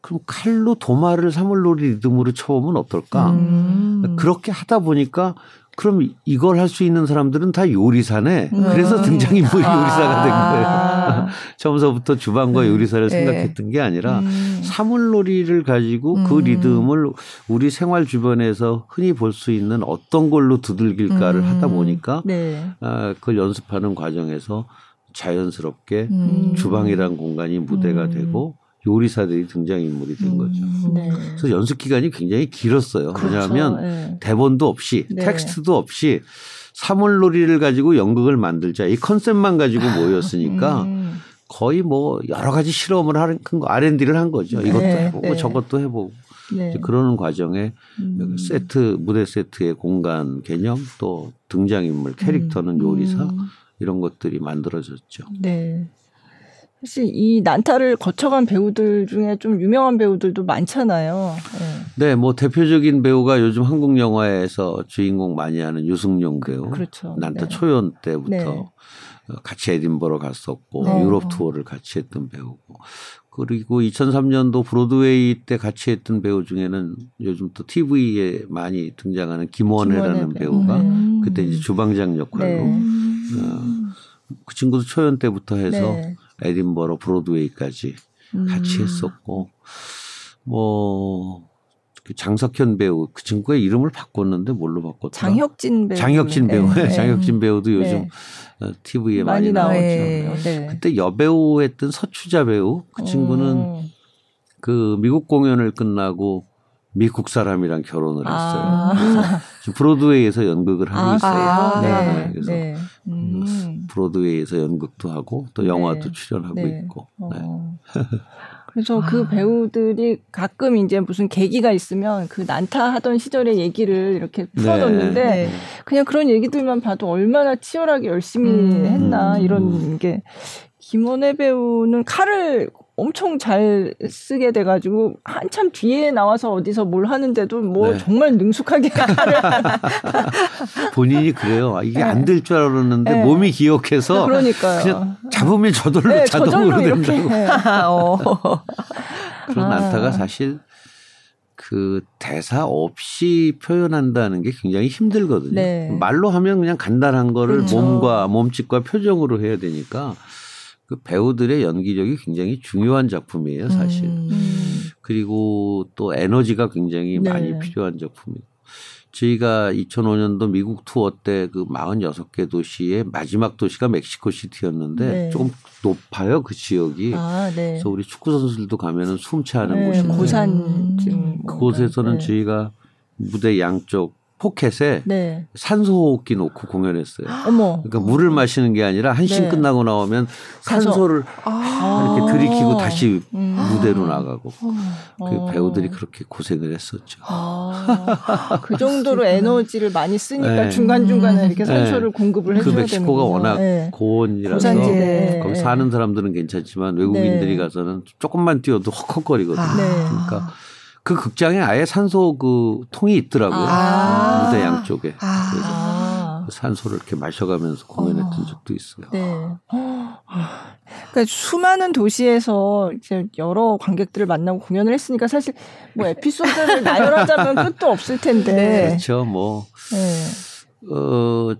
그럼 칼로 도마를 사물놀이 리듬으로 쳐보면 어떨까? 음. 그렇게 하다 보니까 그럼 이걸 할 수 있는 사람들은 다 요리사네. 음. 그래서 등장인물이 아. 요리사가 된 거예요. 아. 처음서부터 주방과 요리사를 네. 생각했던 게 아니라 음. 사물놀이를 가지고 그 음. 리듬을 우리 생활 주변에서 흔히 볼 수 있는 어떤 걸로 두들길까를 음. 하다 보니까 네. 아, 그걸 연습하는 과정에서 자연스럽게 음. 주방이란 공간이 무대가 음. 되고 요리사들이 등장인물이 된 거죠. 네. 그래서 연습 기간이 굉장히 길었어요. 그렇죠. 왜냐하면 네. 대본도 없이 네. 텍스트도 없이 사물놀이를 가지고 연극을 만들자 이 컨셉만 가지고 모였으니까 음. 거의 뭐 여러 가지 실험을 하는 거 R&D를 한 거죠. 이것도 네, 해보고 네. 저것도 해보고 네. 그러는 과정에 음. 세트 무대 세트의 공간 개념 또 등장인물 캐릭터는 요리사 음. 이런 것들이 만들어졌죠. 네. 사실 이 난타를 거쳐간 배우들 중에 좀 유명한 배우들도 많잖아요. 네. 네, 뭐 대표적인 배우가 요즘 한국 영화에서 주인공 많이 하는 유승용 배우. 그렇죠. 난타 네. 초연 때부터 네. 어, 같이 에딘버러 갔었고 네. 유럽 투어를 같이 했던 배우고 그리고 2003년도 브로드웨이 때 같이 했던 배우 중에는 요즘 또 TV에 많이 등장하는 김원혜라는 김원혜 배우. 배우가 음. 그때 이제 주방장 역할로 네. 그 친구도 초연 때부터 해서 네. 에딘버러 브로드웨이까지 같이 음. 했었고 뭐그 장석현 배우 그 친구가 이름을 바꿨는데 뭘로 바꿨더라? 장혁진 배우. 장혁진 배우, 네. 장혁진 배우도 네. 요즘 어, TV에 많이, 많이 나오죠. 네. 네. 그때 여배우 했던 서추자 배우 그 친구는 음. 그 미국 공연을 끝나고 미국 사람이랑 결혼을 했어요. 아, 지금 브로드웨이에서 연극을 하고 아, 있어요. 아, 네, 네. 네. 그래서 네. 음. 브로드웨이에서 연극도 하고 또 영화도 네. 출연하고 네. 있고. 어. 네. 그래서 그 아. 배우들이 가끔 이제 무슨 계기가 있으면 그 난타 하던 시절의 얘기를 이렇게 풀어놓는데 네. 그냥 그런 얘기들만 봐도 얼마나 치열하게 열심히 음. 했나 이런 게 김원혜 배우는 칼을 엄청 잘 쓰게 돼가지고 한참 뒤에 나와서 어디서 뭘 하는데도 뭐 네. 정말 능숙하게 본인이 그래요. 아, 이게 안될 줄 알았는데 네. 몸이 기억해서 그러니까요. 그냥 잡으면 저절로 네, 자동으로 된다고. 어. 그런 아. 난타가 사실 그 대사 없이 표현한다는 게 굉장히 힘들거든요. 네. 말로 하면 그냥 간단한 거를 그렇죠. 몸과 몸짓과 표정으로 해야 되니까 그 배우들의 연기력이 굉장히 중요한 작품이에요, 사실. 음. 그리고 또 에너지가 굉장히 네. 많이 필요한 작품이에요. 저희가 2005년도 미국 투어 때 그 46개 도시의 마지막 도시가 멕시코 시티였는데 네. 조금 높아요, 그 지역이. 아, 네. 그래서 우리 축구 선수들도 가면은 숨차는 네, 곳인데 고산쯤 그곳에서는 네. 저희가 무대 양쪽 포켓에 네. 산소호흡기 놓고 공연했어요. 어머. 그러니까 물을 마시는 게 아니라 한신 네. 끝나고 나오면. 산소를 아. 이렇게 들이키고 다시 음. 무대로 나가고 그 어. 배우들이 그렇게 고생을 했었죠. 아, 그 정도로 에너지를 많이 쓰니까 네. 중간 중간에 이렇게 네. 산소를 공급을 그 해줘야 멕시코가 되는군요. 워낙 네. 고온이라서. 거기 사는 사람들은 괜찮지만 외국인들이 네. 가서는 조금만 뛰어도 헉헉거리거든요. 아. 네. 그러니까 그 극장에 아예 산소 그 통이 있더라고요. 아. 무대 양쪽에. 아. 그래서 아. 산소를 이렇게 마셔가면서 공연했던 어. 적도 있어요. 네. 그러니까 수많은 도시에서 이제 여러 관객들을 만나고 공연을 했으니까 사실 뭐 에피소드를 나열하자면 끝도 없을 텐데. 그렇죠. 뭐, 네. 어,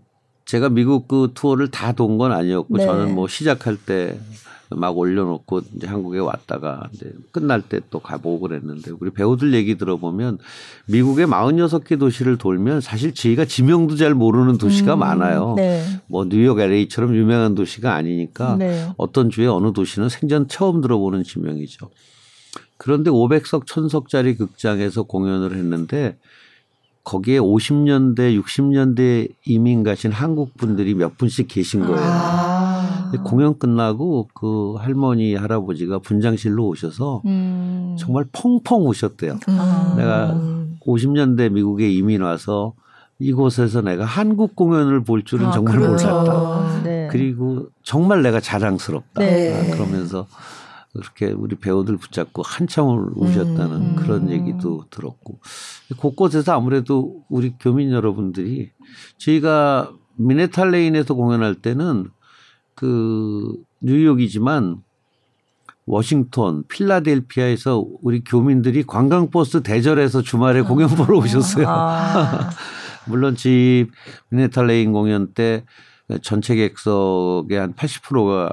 제가 미국 그 투어를 다 돈 건 아니었고 네. 저는 뭐 시작할 때 막 올려놓고 이제 한국에 왔다가 이제 끝날 때 또 가보고 그랬는데 우리 배우들 얘기 들어보면 미국의 46개 도시를 돌면 사실 저희가 지명도 잘 모르는 도시가 음, 많아요. 네. 뭐 뉴욕 LA처럼 유명한 도시가 아니니까 네. 어떤 주에 어느 도시는 생전 처음 들어보는 지명이죠. 그런데 500석, 1000석짜리 극장에서 공연을 했는데 거기에 50년대, 60년대 이민 가신 한국 분들이 몇 분씩 계신 거예요. 아. 공연 끝나고 그 할머니, 할아버지가 분장실로 오셔서 음. 정말 펑펑 우셨대요. 음. 내가 50년대 미국에 이민 와서 이곳에서 내가 한국 공연을 볼 줄은 아, 정말 그렇죠. 몰랐다. 네. 그리고 정말 내가 자랑스럽다. 네. 아, 그러면서 그렇게 우리 배우들 붙잡고 한참을 우셨다는 음. 그런 얘기도 들었고 곳곳에서 아무래도 우리 교민 여러분들이 저희가 미네타 레인에서 공연할 때는 그 뉴욕이지만 워싱턴, 필라델피아에서 우리 교민들이 관광버스 대절해서 주말에 공연 보러 오셨어요. 아. 물론 그 미네타 레인 공연 때 전체 객석의 한 80%가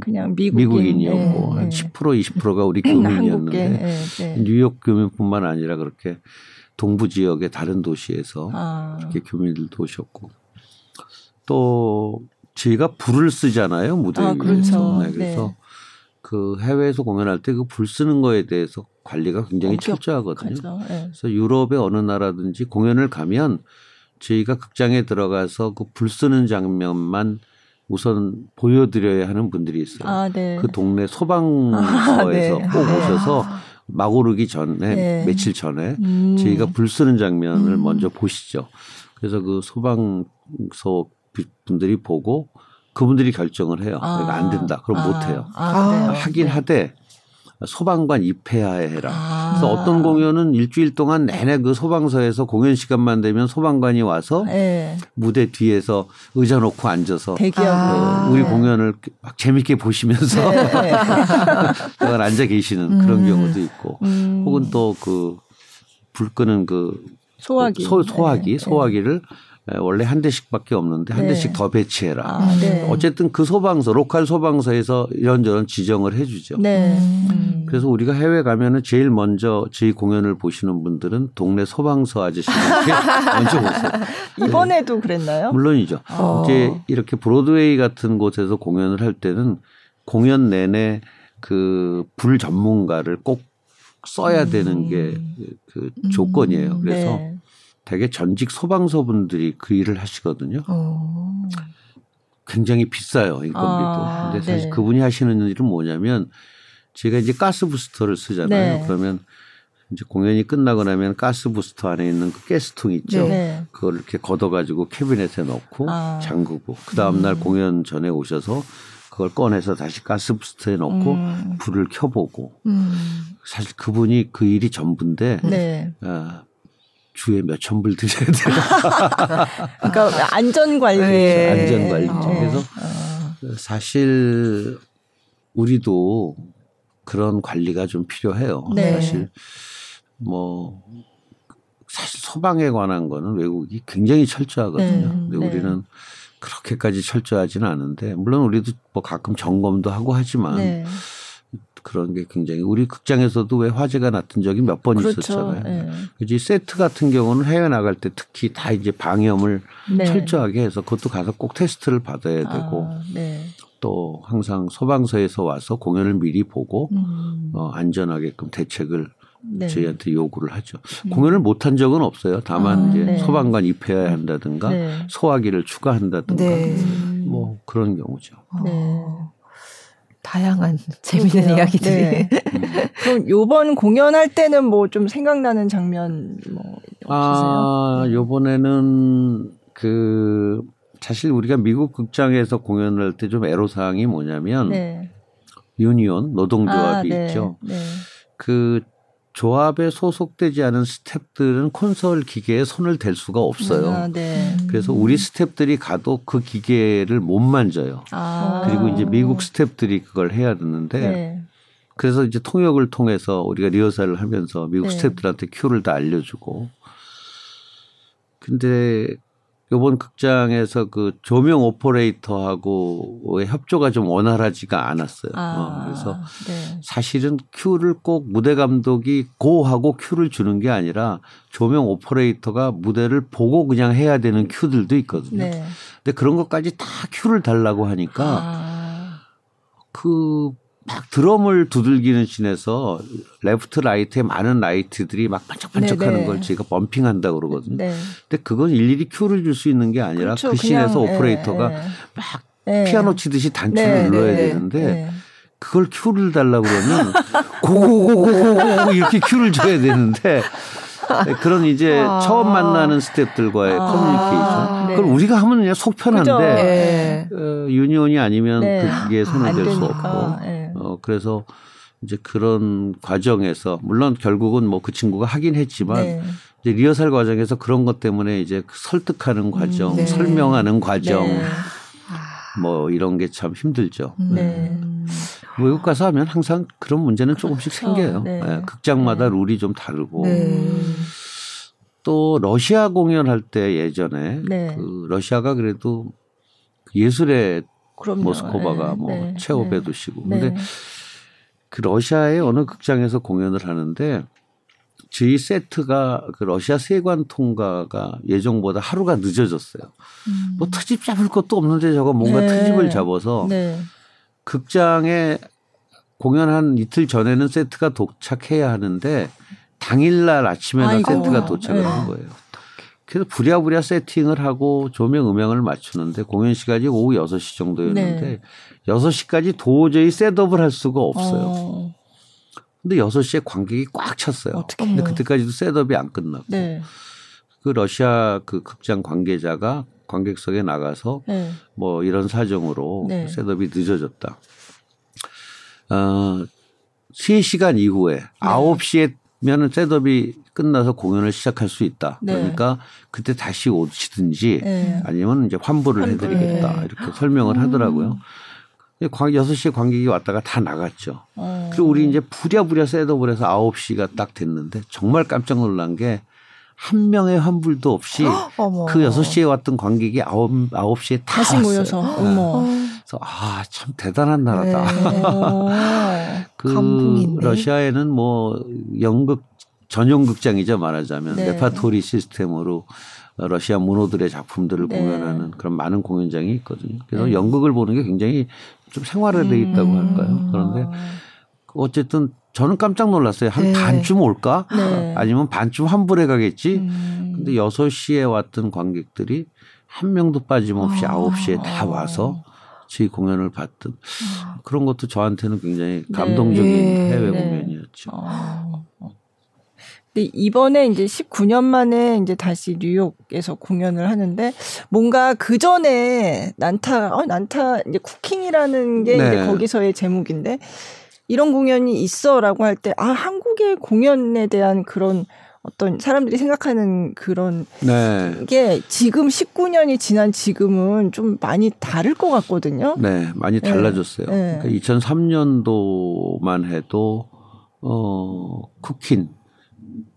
그냥 미국인, 미국인이었고 네, 한 네. 10% 20%가 우리. 교민이었는데 네, 네. 뉴욕 교민뿐만 아니라 그렇게 동부 지역의 다른 도시에서 아. 이렇게 교민들도 오셨고 또 저희가 불을 쓰잖아요 무대 아, 그렇죠. 네, 그래서 네. 그 해외에서 공연할 때 그 불 쓰는 거에 대해서 관리가 굉장히 철저하거든요. 네. 그래서 유럽의 어느 나라든지 공연을 가면 저희가 극장에 들어가서 그 불 쓰는 장면만 우선 보여드려야 하는 분들이 있어요. 아, 네. 그 동네 소방서에서 아, 네. 꼭 오셔서 막 오르기 전에 네. 며칠 전에 음. 저희가 불 쓰는 장면을 음. 먼저 보시죠. 그래서 그 소방서 분들이 보고 그분들이 결정을 해요. 아. 이거 안 된다. 그럼 아. 못 해요. 아, 그래요? 하긴 네. 하되 소방관 입회하에 해라. 아. 그래서 어떤 공연은 일주일 동안 내내 그 소방서에서 공연 시간만 되면 소방관이 와서 네. 무대 뒤에서 의자 놓고 앉아서 대기하고. 아. 어, 우리 네. 공연을 막 재밌게 보시면서 네. 그걸 앉아 계시는 그런 음. 경우도 있고 음. 혹은 또 그 불 끄는 그 소화기. 소, 소화기 네. 소화기를 에, 원래 한 대씩밖에 없는데 한 네. 대씩 더 배치해라. 아, 네. 어쨌든 그 소방서 로컬 소방서에서 이런저런 지정을 해주죠. 네. 음. 음. 그래서 우리가 해외 가면은 제일 먼저 저희 공연을 보시는 분들은 동네 소방서 아저씨들께 먼저 보세요. 이번에도 그랬나요? 물론이죠. 어. 이제 이렇게 브로드웨이 같은 곳에서 공연을 할 때는 공연 내내 그 불 전문가를 꼭 써야 되는 게 그 조건이에요. 그래서 네. 되게 전직 소방서 분들이 그 일을 하시거든요. 어. 굉장히 비싸요 인건비도. 아, 근데 사실 네. 그분이 하시는 일은 뭐냐면 제가 이제 가스 부스터를 쓰잖아요. 네. 그러면 이제 공연이 끝나고 나면 가스 부스터 안에 있는 그 가스통 있죠. 네. 그걸 이렇게 걷어가지고 캐비넷에 넣고 아. 잠그고 그 다음 날 공연 전에 오셔서 그걸 꺼내서 다시 가스 부스터에 넣고 음. 불을 켜보고 음. 사실 그분이 그 일이 전부인데 네. 어, 주에 몇천 불 드려야 돼요. 그러니까 안전 관리. 네. 안전 관리. 어. 그래서 어. 사실 우리도 그런 관리가 좀 필요해요. 네. 사실 뭐 사실 소방에 관한 거는 외국이 굉장히 철저하거든요. 네. 근데 네. 우리는 그렇게까지 철저하지는 않은데 물론 우리도 뭐 가끔 점검도 하고 하지만 네. 그런 게 굉장히 우리 극장에서도 왜 화재가 났던 적이 몇번 그렇죠. 있었잖아요. 네. 그지 세트 같은 경우는 해외 나갈 때 특히 다 이제 방염을 네. 철저하게 해서 그것도 가서 꼭 테스트를 받아야 되고 아, 네. 또 항상 소방서에서 와서 공연을 미리 보고 음. 어, 안전하게끔 대책을 네. 저희한테 요구를 하죠. 공연을 못한 적은 없어요. 다만 아, 이제 네. 소방관 입회해야 한다든가 네. 소화기를 추가한다든가 네. 뭐 그런 경우죠. 네. 어, 다양한 재미있는 그러게요. 이야기들이. 네. 그럼 요번 공연할 때는 뭐 좀 생각나는 장면 뭐 없으세요? 아, 요번에는 그 사실 우리가 미국 극장에서 공연을 할때 좀 애로 사항이 뭐냐면 네. 유니온 노동조합이 아, 네. 있죠. 네. 그 조합에 소속되지 않은 스탭들은 콘솔 기계에 손을 댈 수가 없어요. 아, 네. 그래서 우리 스탭들이 가도 그 기계를 못 만져요. 아. 그리고 이제 미국 스탭들이 그걸 해야 되는데 네. 그래서 이제 통역을 통해서 우리가 리허설을 하면서 미국 네. 스탭들한테 큐를 다 알려주고 근데 요번 극장에서 그 조명 오퍼레이터하고의 협조가 좀 원활하지가 않았어요. 아. 어, 그래서 네. 사실은 큐를 꼭 무대 감독이 go하고 큐를 주는 게 아니라 조명 오퍼레이터가 무대를 보고 그냥 해야 되는 큐들도 있거든요. 네. 근데 그런 것까지 다 큐를 달라고 하니까 아. 그 막 드럼을 두들기는 씬에서 left right에 많은 라이트들이 막 반짝반짝하는 네네. 걸 저희가 bumping한다고 그러거든요. 네. 근데 그건 일일이 큐를 줄 수 있는 게 아니라 그렇죠. 그 씬에서 오퍼레이터가 예, 막 예. 피아노 치듯이 단추를 네, 눌러야 네, 네. 되는데 네. 그걸 큐를 달라고 그러면 고고고고고고 이렇게 큐를 줘야 되는데 네, 그런 이제 아. 처음 만나는 스탭들과의 아. 커뮤니케이션 네. 그걸 우리가 하면 그냥 속. 편한데 네. 어, union이 아니면 네. 그 기계에 손을 안댈수 되니까. 없고 예. 그래서 이제 그런 과정에서 물론 결국은 뭐 그 친구가 하긴 했지만 네. 이제 리허설 과정에서 그런 것 때문에 이제 설득하는 과정, 네. 설명하는 과정 네. 뭐 이런 게 참 힘들죠. 네. 음. 외국 가서 하면 항상 그런 문제는 조금씩 그렇죠. 생겨요. 네. 예, 극장마다 네. 룰이 좀 다르고 네. 또 러시아 공연할 때 예전에 네. 그 러시아가 그래도 예술의 그럼요. 모스코바가 네. 뭐 네. 최후배 네. 도시고 네. 근데 그 러시아의 어느 극장에서 공연을 하는데 저희 세트가 그 러시아 세관 통과가 예정보다 하루가 늦어졌어요. 음. 뭐 트집 잡을 것도 없는데 저거 뭔가 네. 트집을 잡아서 네. 극장에 공연 한 이틀 전에는 세트가 도착해야 하는데 당일날 아침에나 아이고. 세트가 도착을 네. 한 거예요. 그래서 부랴부랴 세팅을 하고 조명 음향을 맞추는데 공연 시간이 오후 6시 정도였는데 네. 6시까지 도저히 setup을 할 수가 없어요. 어. 근데 6시에 관객이 꽉 찼어요. 어떡해요. 근데 그때까지도 setup이 안 끝났고 네. 그 러시아 그 극장 관계자가 관객석에 나가서 네. 뭐 이런 사정으로 네. setup이 늦어졌다. 어, 3시간 이후에 네. 9시에 면은 setup이 끝나서 공연을 시작할 수 있다. 네. 그러니까 그때 다시 오시든지 네. 아니면 이제 환불을 환불. 해드리겠다. 네. 이렇게 설명을 음. 하더라고요. 6시에 관객이 왔다가 다 나갔죠. 어. 그리고 우리 이제 부랴부랴 셋업을 해서 9시가 딱 됐는데 정말 깜짝 놀란 게 한 명의 환불도 없이. 그 6시에 왔던 관객이 9, 9시에 다 다시 왔어요. 모여서 네. 어머. 그래서 아, 참 대단한 나라다. 네. 어. 그. 러시아에는 뭐 연극 전용 극장이죠 말하자면 네. 레파토리 시스템으로 러시아 문호들의 작품들을 네. 공연하는 그런 많은 공연장이 있거든요. 그래서 네. 연극을 보는 게 굉장히 좀 생활화돼 있다고 음. 할까요? 그런데 어쨌든 저는 깜짝 놀랐어요. 한 네. 반쯤 올까? 네. 아니면 반쯤 환불해 가겠지? 음. 근데 6시에 왔던 관객들이 한 명도 빠짐없이 아. 9시에 다 와서 저희 공연을 봤던 그런 것도 저한테는 굉장히 네. 감동적인 네. 해외 네. 공연이었죠. 어. 근데 이번에 이제 19년 만에 이제 다시 뉴욕에서 공연을 하는데 뭔가 그 전에 난타, 어, 난타 이제 쿠킹이라는 게 네. 이제 거기서의 제목인데 이런 공연이 있어라고 할 때 아 한국의 공연에 대한 그런 어떤 사람들이 생각하는 그런 네. 게 지금 19년이 지난 지금은 좀 많이 다를 것 같거든요. 네, 많이 달라졌어요. 네. 그러니까 2003년도만 해도 어 쿠킨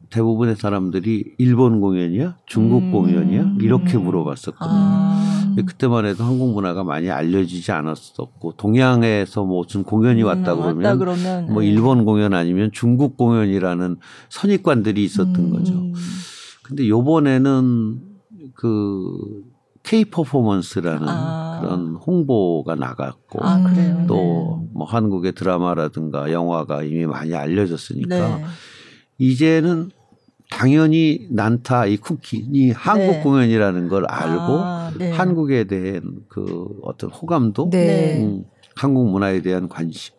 대부분의 사람들이 일본 공연이야, 중국 음. 공연이야 이렇게 물어봤었거든요. 아. 그때만 해도 한국 문화가 많이 알려지지 않았었고 동양에서 뭐 무슨 공연이 왔다 음, 그러면 왔다 그러면 뭐 네. 일본 공연 아니면 중국 공연이라는 선입관들이 있었던 음. 거죠. 근데 요번에는 그 K 퍼포먼스라는 아. 그런 홍보가 나갔고 아 그래요. 또뭐 한국의 드라마라든가 영화가 이미 많이 알려졌으니까 네. 이제는 당연히 난타 이 쿠키이 한국 네. 공연이라는 걸 알고 아, 네. 한국에 대한 그 어떤 호감도 네. 음, 한국 문화에 대한 관심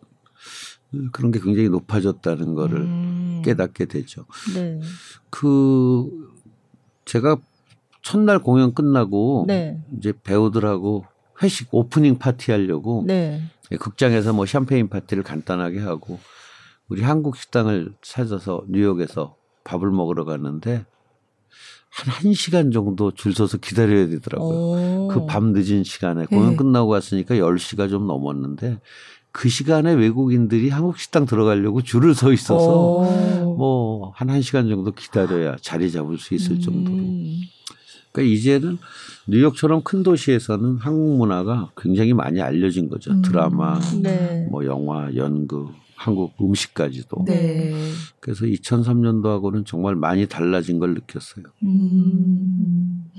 음, 그런 게 굉장히 높아졌다는 거를 음. 깨닫게 되죠. 네. 그 제가 첫날 공연 끝나고 네. 이제 배우들하고 회식 오프닝 파티 하려고 네. 극장에서 뭐 샴페인 파티를 간단하게 하고 우리 한국 식당을 찾아서 뉴욕에서 밥을 먹으러 갔는데 한 1시간 정도 줄 서서 기다려야 되더라고요. 오. 그밤 늦은 시간에 공연 네. 끝나고 왔으니까 10시가 좀 넘었는데 그 시간에 외국인들이 한국 식당 들어가려고 줄을 서 있어서 오. 뭐한 1시간 정도 기다려야 자리 잡을 수 있을 정도로. 음. 그러니까 이제는 뉴욕처럼 큰 도시에서는 한국 문화가 굉장히 많이 알려진 거죠. 음. 드라마, 네. 뭐 영화, 연극, 한국 음식까지도. 네. 그래서 2003년도하고는 정말 많이 달라진 걸 느꼈어요. 음.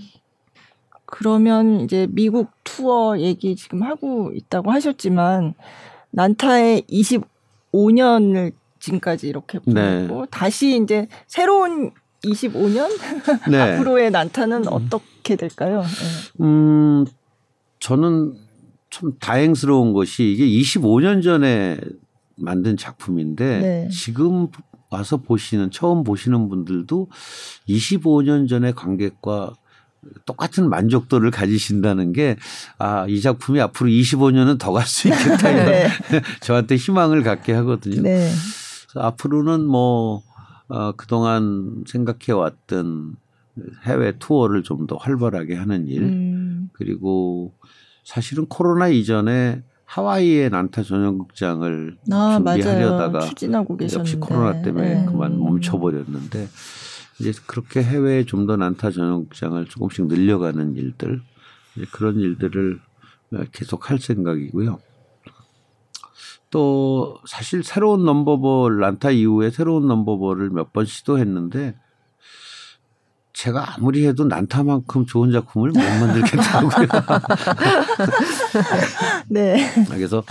그러면 이제 미국 투어 얘기 지금 하고 있다고 하셨지만 난타의 25년을 지금까지 이렇게 네. 보고 다시 이제 새로운 25년 네. 앞으로의 난타는 어떻게 될까요? 네. 음, 저는 참 다행스러운 것이 이게 25년 전에 만든 작품인데 네. 지금 와서 보시는 처음 보시는 분들도 25년 전의 관객과 똑같은 만족도를 가지신다는 게 아, 이 작품이 앞으로 25년은 더 갈 수 있겠다 이런 네. 저한테 희망을 갖게 하거든요. 네. 그래서 앞으로는 뭐 어, 그동안 생각해 왔던 해외 투어를 좀 더 활발하게 하는 일 음. 그리고 사실은 코로나 이전에 하와이의 난타 전용극장을 아, 맞아요. 준비하려다가 추진하고 계셨는데. 역시 코로나 때문에 네. 그만 멈춰버렸는데 이제 그렇게 해외에 좀 더 난타 전용극장을 조금씩 늘려가는 일들 이제 그런 일들을 계속 할 생각이고요. 또 사실 새로운 넘버볼 난타 이후에 새로운 넘버볼을 몇 번 시도했는데 제가 아무리 해도 난타만큼 좋은 작품을 못 만들겠다고요. 네. 그래서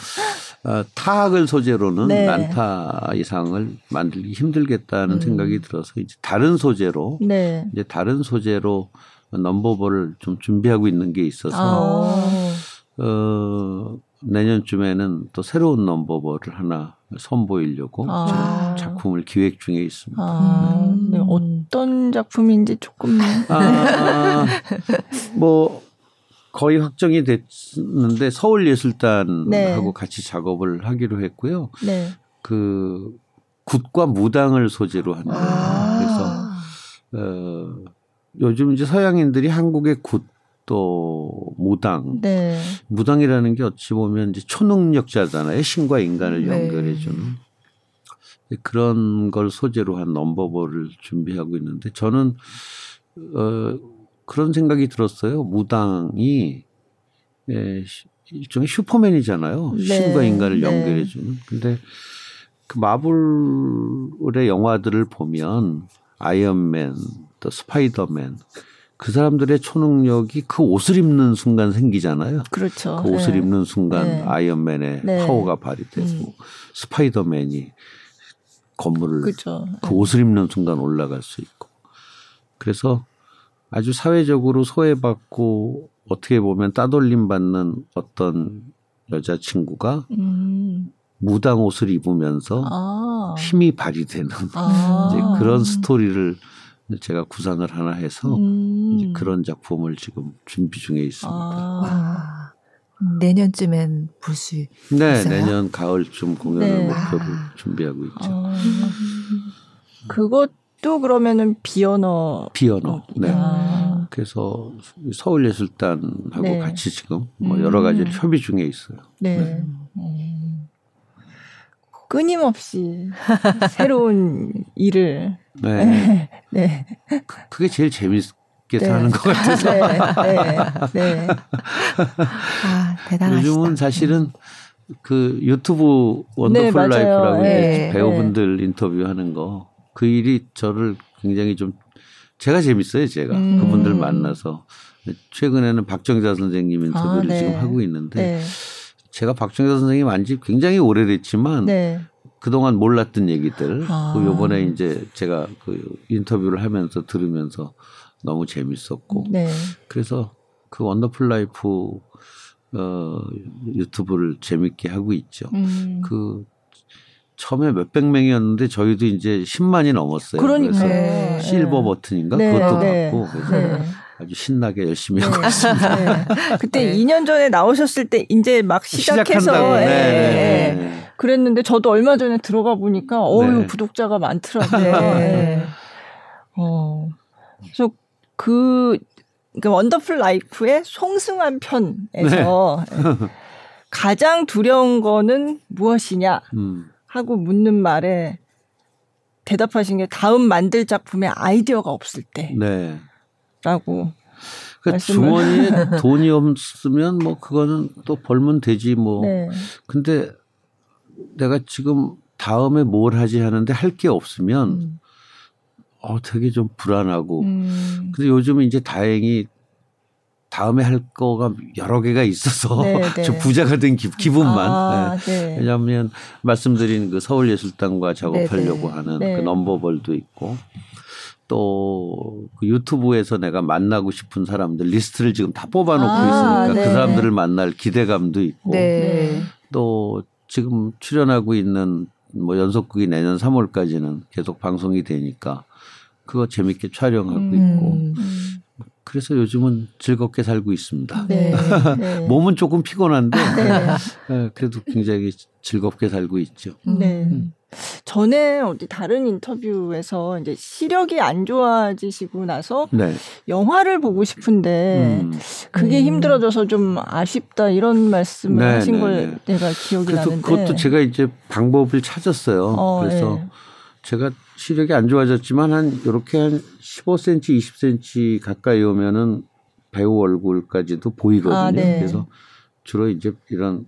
어, 타악을 소재로는 네. 난타 이상을 만들기 힘들겠다는 음. 생각이 들어서 이제 다른 소재로 네. 이제 다른 소재로 넘버볼을 좀 준비하고 있는 게 있어서 아. 어, 내년쯤에는 또 새로운 넘버볼을 하나 선보이려고 아. 작품을 기획 중에 있습니다. 아, 음. 네. 어떤 작품인지 조금 아, 뭐 거의 확정이 됐는데 서울예술단하고 네. 같이 작업을 하기로 했고요. 네. 그 굿과 무당을 소재로 하는 거예요. 아. 그래서 어, 요즘 이제 서양인들이 한국의 굿 또 무당, 네. 무당이라는 게 어찌 보면 이제 초능력자잖아요. 신과 인간을 네. 연결해 주는 그런 걸 소재로 한 non-verbal을 준비하고 있는데 저는 어, 그런 생각이 들었어요. 무당이 예, 시- 일종의 슈퍼맨이잖아요. 네. 신과 인간을 네. 연결해 주는. 근데 그 마블의 영화들을 보면 아이언맨, 또 스파이더맨 그 사람들의 초능력이 그 옷을 입는 순간 생기잖아요. 그렇죠. 그 옷을 네. 입는 순간 네. 아이언맨의 네. 파워가 발휘되고 음. 스파이더맨이 건물을 그렇죠. 그 옷을 입는 순간 올라갈 수 있고 그래서 아주 사회적으로 소외받고 어떻게 보면 따돌림 받는 어떤 여자친구가 음. 무당 옷을 입으면서 아. 힘이 발휘되는 아. 이제 그런 스토리를 제가 구상을 하나 해서 음. 이제 그런 작품을 지금 준비 중에 있습니다. 아. 와. 내년쯤엔 볼 수. 네, 있어요? 내년 가을쯤 공연을 네. 목표로 아. 준비하고 있죠. 아. 그것도 그러면은 비언어. 피아노. 네. 아. 그래서 서울예술단하고 네. 같이 지금 뭐 음. 여러 가지 협의 중에 있어요. 네. 음. 끊임없이 새로운 일을. 네. 네. 그게 제일 재밌게 네. 사는 것 같아서. 네. 네. 네. 아, 대단하시다. 요즘은 사실은 그 유튜브 네, Wonderful 맞아요. Life라고 네, 배우분들 인터뷰하는 거 그 일이 저를 굉장히 좀 제가 재밌어요 제가 음. 그분들 만나서 최근에는 박정자 선생님 인터뷰를 아, 네. 지금 하고 있는데 네. 제가 박정자 선생님 안지 굉장히 오래됐지만 네. 그동안 몰랐던 얘기들 아. 그 요번에 이제 제가 그 인터뷰를 하면서 들으면서 너무 재밌었고 네. 그래서 그 Wonderful Life 어 유튜브를 재밌게 하고 있죠. 음. 그 처음에 몇백 명이었는데 저희도 이제 10만이 넘었어요. 그러니까요. 그래서 네. silver button인가 네, 그것도 네. 받고 그래서 네. 아주 신나게 열심히 네. 하고 있습니다. 네. 그때 네. 2년 전에 나오셨을 때 이제 막 시작해서. 예, 네, 예. 네, 네. 그랬는데 저도 얼마 전에 들어가 보니까 어유 네. 구독자가 많더라고요. 네. 예. 어. 그래서 그 그러니까 Wonderful Life의 송승환 편에서 네. 예. 가장 두려운 거는 무엇이냐 음. 하고 묻는 말에 대답하신 게 다음 만들 작품에 아이디어가 없을 네. 때라고. 그 주머니에 돈이 없으면 뭐 그거는 또 벌면 되지 뭐. 네. 근데 내가 지금 다음에 뭘 하지 하는데 할 게 없으면 음. 어 되게 좀 불안하고. 음. 근데 요즘은 이제 다행히 다음에 할 거가 여러 개가 있어서 네, 네. 좀 부자가 된 기, 기분만. 아, 네. 네. 왜냐하면 말씀드린 그 서울예술단과 작업하려고 네, 네. 하는 네. 그 넘버벌도 있고 또 그 유튜브에서 내가 만나고 싶은 사람들 리스트를 지금 다 뽑아놓고 아, 있으니까 네. 그 사람들을 만날 기대감도 있고 네. 또 지금 출연하고 있는 뭐 연속극이 내년 3월까지는 계속 방송이 되니까 그거 재밌게 촬영하고 음. 있고 음. 음. 그래서 요즘은 즐겁게 살고 있습니다. 네. 네. 몸은 조금 피곤한데 네. 예, 그래도 굉장히 즐겁게 살고 있죠. 네. 음. 전에 어디 다른 인터뷰에서 이제 시력이 안 좋아지시고 나서 네. 영화를 보고 싶은데 음. 그게 음. 힘들어져서 좀 아쉽다 이런 말씀을 네, 하신 네, 걸 네. 내가 기억이 그래서 나는데 그것도 제가 이제 방법을 찾았어요. 어, 그래서 네. 제가 시력이 안 좋아졌지만 한 이렇게 한 15cm, 20cm 가까이 오면은 배우 얼굴까지도 보이거든요. 아, 네. 그래서 주로 이제 이런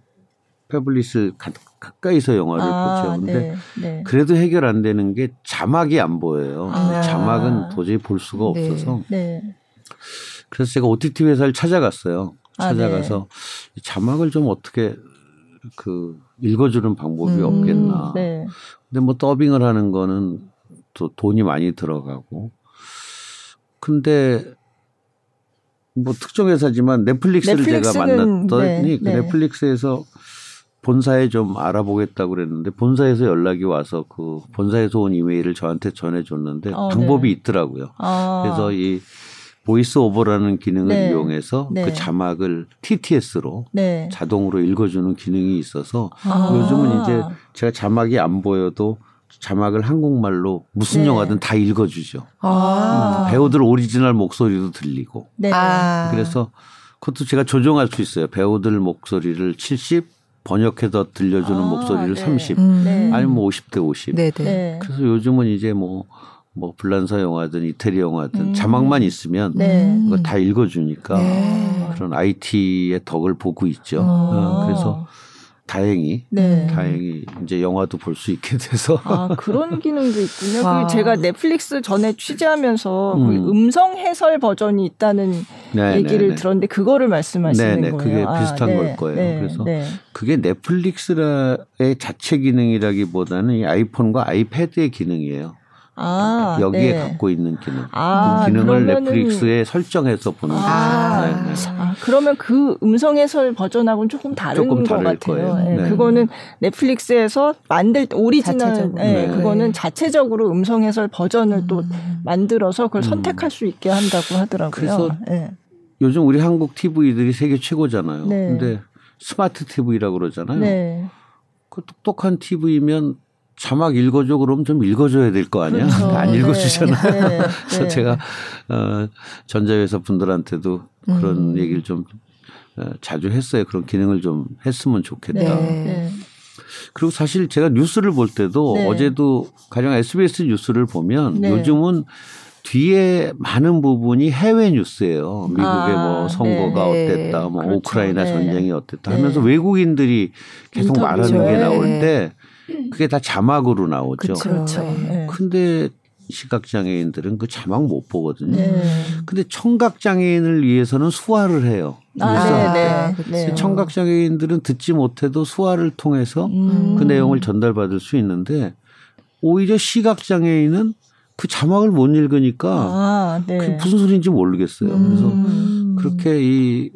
패블릿을 가, 가까이서 영화를 아, 보죠. 근데 네. 네. 그래도 해결 안 되는 게 자막이 안 보여요. 아. 자막은 도저히 볼 수가 네. 없어서 네. 그래서 제가 OTT 회사를 찾아갔어요. 아, 찾아가서 자막을 좀 어떻게 그 읽어주는 방법이 음, 없겠나. 네. 근데 뭐 더빙을 하는 거는 또 돈이 많이 들어가고. 근데 뭐 특정 회사지만 넷플릭스를 제가 만났더니 네, 그 네. 넷플릭스에서 본사에 좀 알아보겠다고 그랬는데 본사에서 연락이 와서 그 본사에서 온 이메일을 저한테 전해줬는데 어, 방법이 네. 있더라고요. 아. 그래서 이 voice over라는 기능을 네. 이용해서 네. 그 자막을 TTS로 네. 자동으로 읽어주는 기능이 있어서 아. 요즘은 이제 제가 자막이 안 보여도 자막을 한국말로 무슨 네. 영화든 다 읽어주죠. 아. 배우들 오리지널 목소리도 들리고. 네. 아. 그래서 그것도 제가 조정할 수 있어요. 배우들 목소리를 70 번역해서 들려주는 아, 목소리를 네. 30 음. 네. 아니면 뭐 50대 50. 네네. 네. 그래서 요즘은 이제 뭐, 뭐 불란서 영화든 이태리 영화든 음. 자막만 있으면 네. 음. 그거 다 읽어주니까 네. 그런 IT의 덕을 보고 있죠. 어. 어, 그래서 다행히 네. 다행히 이제 영화도 볼 수 있게 돼서 아 그런 기능도 있군요. 와. 그리고 제가 넷플릭스 전에 취재하면서 음. 그 음성 해설 버전이 있다는 네, 얘기를 네, 네. 들었는데 그거를 말씀하시는 네, 네. 거예요. 그게 아, 비슷한 네, 걸 거예요. 네, 그래서 네. 그게 넷플릭스의 자체 기능이라기보다는 이 아이폰과 아이패드의 기능이에요. 아, 여기에 네. 갖고 있는 기능. 아, 그 기능을 그러면은- 넷플릭스에 설정해서 보는 아, 거예요. 네, 네. 아, 그러면 그 음성 해설 버전하고는 조금 다른 조금 것 같아요. 예, 네. 그거는 넷플릭스에서 만들 때 오리지널, 자체적으로. 예, 네. 그거는 자체적으로 음성 해설 버전을 또 만들어서 그걸 음. 선택할 수 있게 한다고 하더라고요. 그래서 예. 요즘 우리 한국 TV들이 세계 최고잖아요. 네. 근데 스마트 TV라고 그러잖아요. 네. 그 똑똑한 TV면 자막 읽어줘 그러면 좀 읽어줘야 될 거 아니야? 그렇죠. 안 읽어주잖아요. 네. 네. 그래서 네. 제가 어, 전자회사 분들한테도 그런 음. 얘기를 좀 어, 자주 했어요. 그런 기능을 좀 했으면 좋겠다. 네. 네. 네. 그리고 사실 제가 뉴스를 볼 때도 네. 어제도 가령 SBS 뉴스를 보면 네. 요즘은 뒤에 많은 부분이 해외 뉴스예요. 미국의 아, 뭐 선거가 네. 어땠다, 뭐 그렇죠. 우크라이나 네. 전쟁이 어땠다 네. 하면서 외국인들이 계속 인터뷰. 말하는 게 네. 나올 때 그게 다 자막으로 나오죠. 그렇죠. 네. 네. 근데 시각 장애인들은 그 자막 못 보거든요. 네. 근데 청각 장애인을 위해서는 수화를 해요. 아, 그래서 네, 네. 아, 네. 청각 장애인들은 듣지 못해도 수화를 통해서 음. 그 내용을 전달받을 수 있는데 오히려 시각 장애인은 그 자막을 못 읽으니까 아, 네. 그게 무슨 소리인지 모르겠어요. 그래서 음. 그렇게 이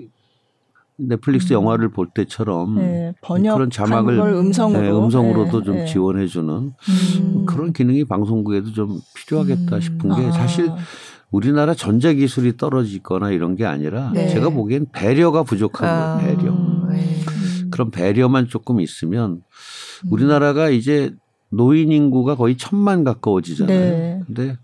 넷플릭스 영화를 볼 때처럼 네, 번역 그런 자막을 걸 음성으로 네, 음성으로도 네, 좀 네. 지원해주는 음. 그런 기능이 방송국에도 좀 필요하겠다 음. 싶은 게 아. 사실 우리나라 전자 기술이 떨어지거나 이런 게 아니라 네. 제가 보기엔 배려가 부족한 아, 거예요. 배려. 네. 그런 배려만 조금 있으면 우리나라가 이제 노인 인구가 거의 천만 가까워지잖아요. 네. 근데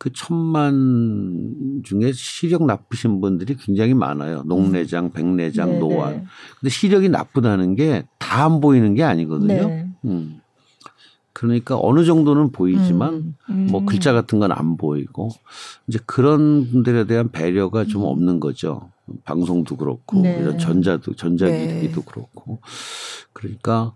그 천만 중에 시력 나쁘신 분들이 굉장히 많아요. 녹내장, 백내장, 네, 노안. 네. 근데 시력이 나쁘다는 게 다 안 보이는 게 아니거든요. 네. 음. 그러니까 어느 정도는 보이지만 음. 뭐 글자 같은 건 안 보이고 이제 그런 분들에 대한 배려가 좀 없는 거죠. 방송도 그렇고 음. 네. 이런 전자도 전자기기도 네. 그렇고 그러니까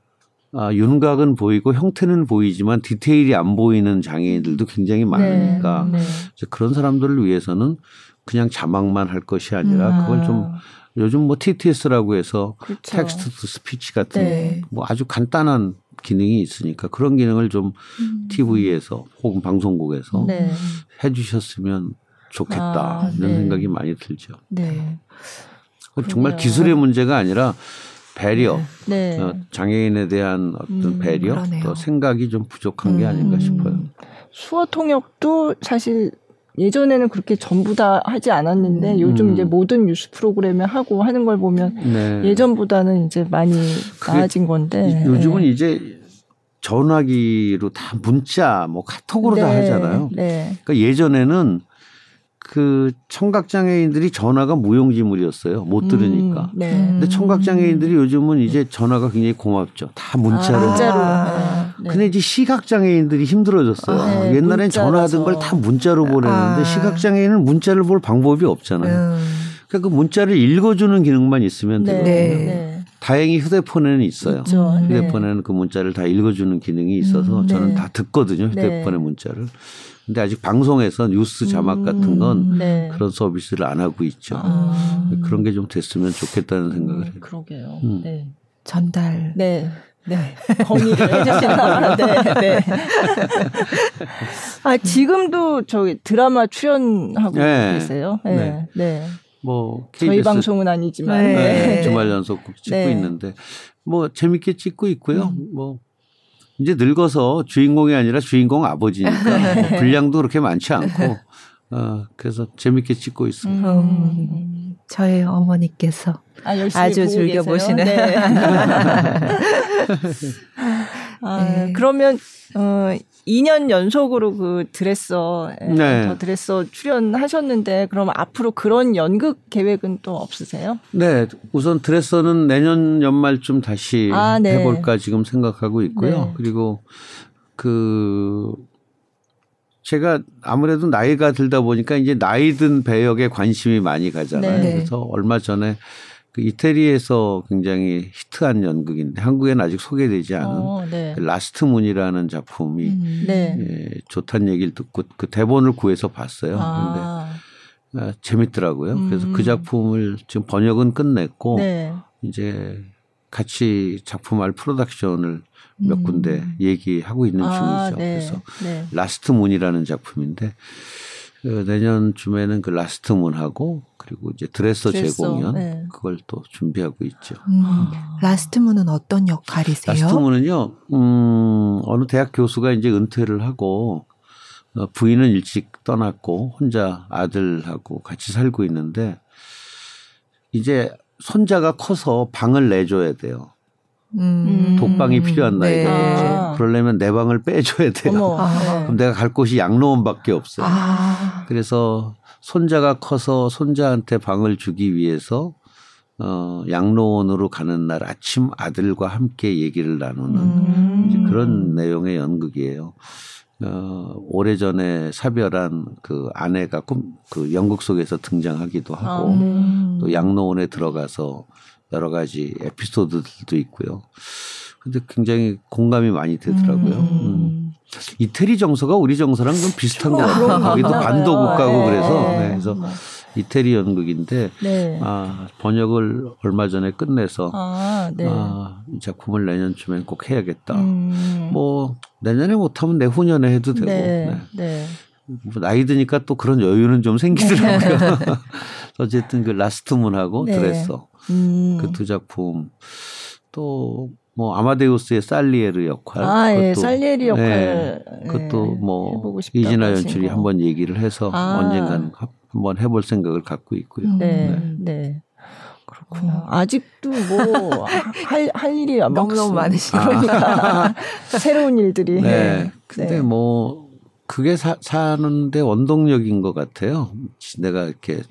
아, 윤곽은 보이고 형태는 보이지만 디테일이 안 보이는 장애인들도 굉장히 많으니까 네. 네. 그런 사람들을 위해서는 그냥 자막만 할 것이 아니라 그걸 좀 아, 요즘 뭐 TTS라고 해서 그렇죠. text to speech 같은 네. 뭐 아주 간단한 기능이 있으니까 그런 기능을 좀 TV에서 혹은 방송국에서 음. 네. 해주셨으면 좋겠다 아, 이런 네. 생각이 많이 들죠. 네. 정말. 기술의 문제가 아니라 배려, 네. 어, 장애인에 대한 어떤 음, 배려, 그러네요. 또 생각이 좀 부족한 게 아닌가 음. 싶어요. 수어 통역도 사실 예전에는 그렇게 전부 다 하지 않았는데 음. 요즘 음. 이제 모든 뉴스 프로그램에 하고 하는 걸 보면 네. 예전보다는 이제 많이 나아진 건데 이- 요즘은 네. 이제 전화기로 다 문자, 뭐 카톡으로 다 네. 하잖아요. 네. 그러니까 예전에는 그 청각 장애인들이 전화가 무용지물이었어요. 못 들으니까. 음, 네. 근데 청각 장애인들이 요즘은 이제 전화가 굉장히 고맙죠. 다 문자로. 아, 문자로. 아. 네. 근데 이제 시각 장애인들이 힘들어졌어요. 아, 네, 옛날엔 문자라서. 전화하던 걸 다 문자로 보내는데 아. 시각 장애인은 문자를 볼 방법이 없잖아요. 음. 그러니까 그 문자를 읽어주는 기능만 있으면 네. 되거든요. 네. 네. 다행히 휴대폰에는 있어요. 네. 휴대폰에는 그 문자를 다 읽어주는 기능이 있어서 음, 저는 네. 다 듣거든요. 휴대폰의 네. 문자를. 근데 아직 방송에서 뉴스 자막 같은 건 네. 그런 서비스를 안 하고 있죠. 아. 그런 게 좀 됐으면 좋겠다는 생각을 해요. 음, 그러게요. 음. 네. 전달. 네. 네. 건의를 해주신다. 네. 네. 아, 지금도 저희 드라마 출연하고 네. 계세요. 네. 네. 네. 뭐 저희 KBS 방송은 아니지만. 네. 네, 주말 연속극 찍고 네. 있는데 뭐 재밌게 찍고 있고요. 음. 뭐 이제 늙어서 주인공이 아니라 주인공 아버지니까 뭐 분량도 그렇게 많지 않고 어 그래서 재밌게 찍고 있습니다. 음. 저희 어머니께서 아, 열심히 아주 보고 즐겨 계세요? 보시는. 네. 아, 네. 그러면 어 2년 연속으로 그 드레서 예, 네. 더 드레서 출연하셨는데 그럼 앞으로 그런 연극 계획은 또 없으세요? 네, 우선 Dresser는 내년 연말쯤 다시 아, 네. 해볼까 지금 생각하고 있고요. 네. 그리고 그 제가 아무래도 나이가 들다 보니까 이제 나이 든 배역에 관심이 많이 가잖아요. 네. 그래서 얼마 전에 그 이태리에서 굉장히 히트한 연극인데 한국에는 아직 소개되지 않은 어, 네. 그 Last Moon이라는 작품이 음. 네. 예, 좋다는 얘기를 듣고 그 대본을 구해서 봤어요. 아, 근데 아, 재밌더라고요. 그래서 음. 그 작품을 지금 번역은 끝냈고 네. 이제 같이 작품할 프로덕션을 몇 음. 군데 얘기하고 있는 아, 중이죠. 네. 그래서 네. Last Moon이라는 작품인데 그 내년쯤에는 그 Last Moon하고 그리고 이제 Dresser Dresser, 재공연 네. 그걸 또 준비하고 있죠. 음. 아. Last Moon은 어떤 역할이세요? Last Moon은요, 음, 어느 대학 교수가 이제 은퇴를 하고 어, 부인은 일찍 떠났고 혼자 아들하고 같이 살고 있는데 이제 손자가 커서 방을 내줘야 돼요. 음. 독방이 필요한 나이가 네. 아. 그러려면 내 방을 빼줘야 돼요. 어머. 아. 그럼 내가 갈 곳이 양로원밖에 없어요. 아. 그래서 손자가 커서 손자한테 방을 주기 위해서 어, 양로원으로 가는 날 아침 아들과 함께 얘기를 나누는 음. 이제 그런 내용의 연극이에요. 어, 오래전에 사별한 그 아내가 꿈, 그 연극 속에서 등장하기도 하고 아, 네. 음. 또 양로원에 들어가서 여러 가지 에피소드들도 있고요. 근데 굉장히 공감이 많이 되더라고요. 음. 음. 이태리 정서가 우리 정서랑 좀 비슷한 것 같아요. 거 거기도 반도. 국가고 네. 그래서 네. 네, 그래서 이태리 연극인데 네. 아, 번역을 얼마 전에 끝내서 아, 네. 아, 이 작품을 내년쯤엔 꼭 해야겠다. 음. 뭐 내년에 못하면 내후년에 해도 되고 네. 네. 네. 뭐 나이 드니까 또 그런 여유는 좀 생기더라고요. 어쨌든 그 Last Moon하고 네. Dresser 음. 그 두 작품 또 뭐 아마데우스의 살리에르 역할 아, 예. 그것도 살리에리 역할. 네. 그것도 예. 뭐 이진아 연출이 거. 한번 얘기를 해서 아. 언젠간 하- 한번 해볼 생각을 갖고 있고요. 음. 네. 네. 네. 그렇구나. 아직도 뭐 할 할 일이 막 너무너무 많으시니까. 새로운 일들이. 네. 근데 네. 뭐 그게 사, 사는데 원동력인 것 같아요. 내가 이렇게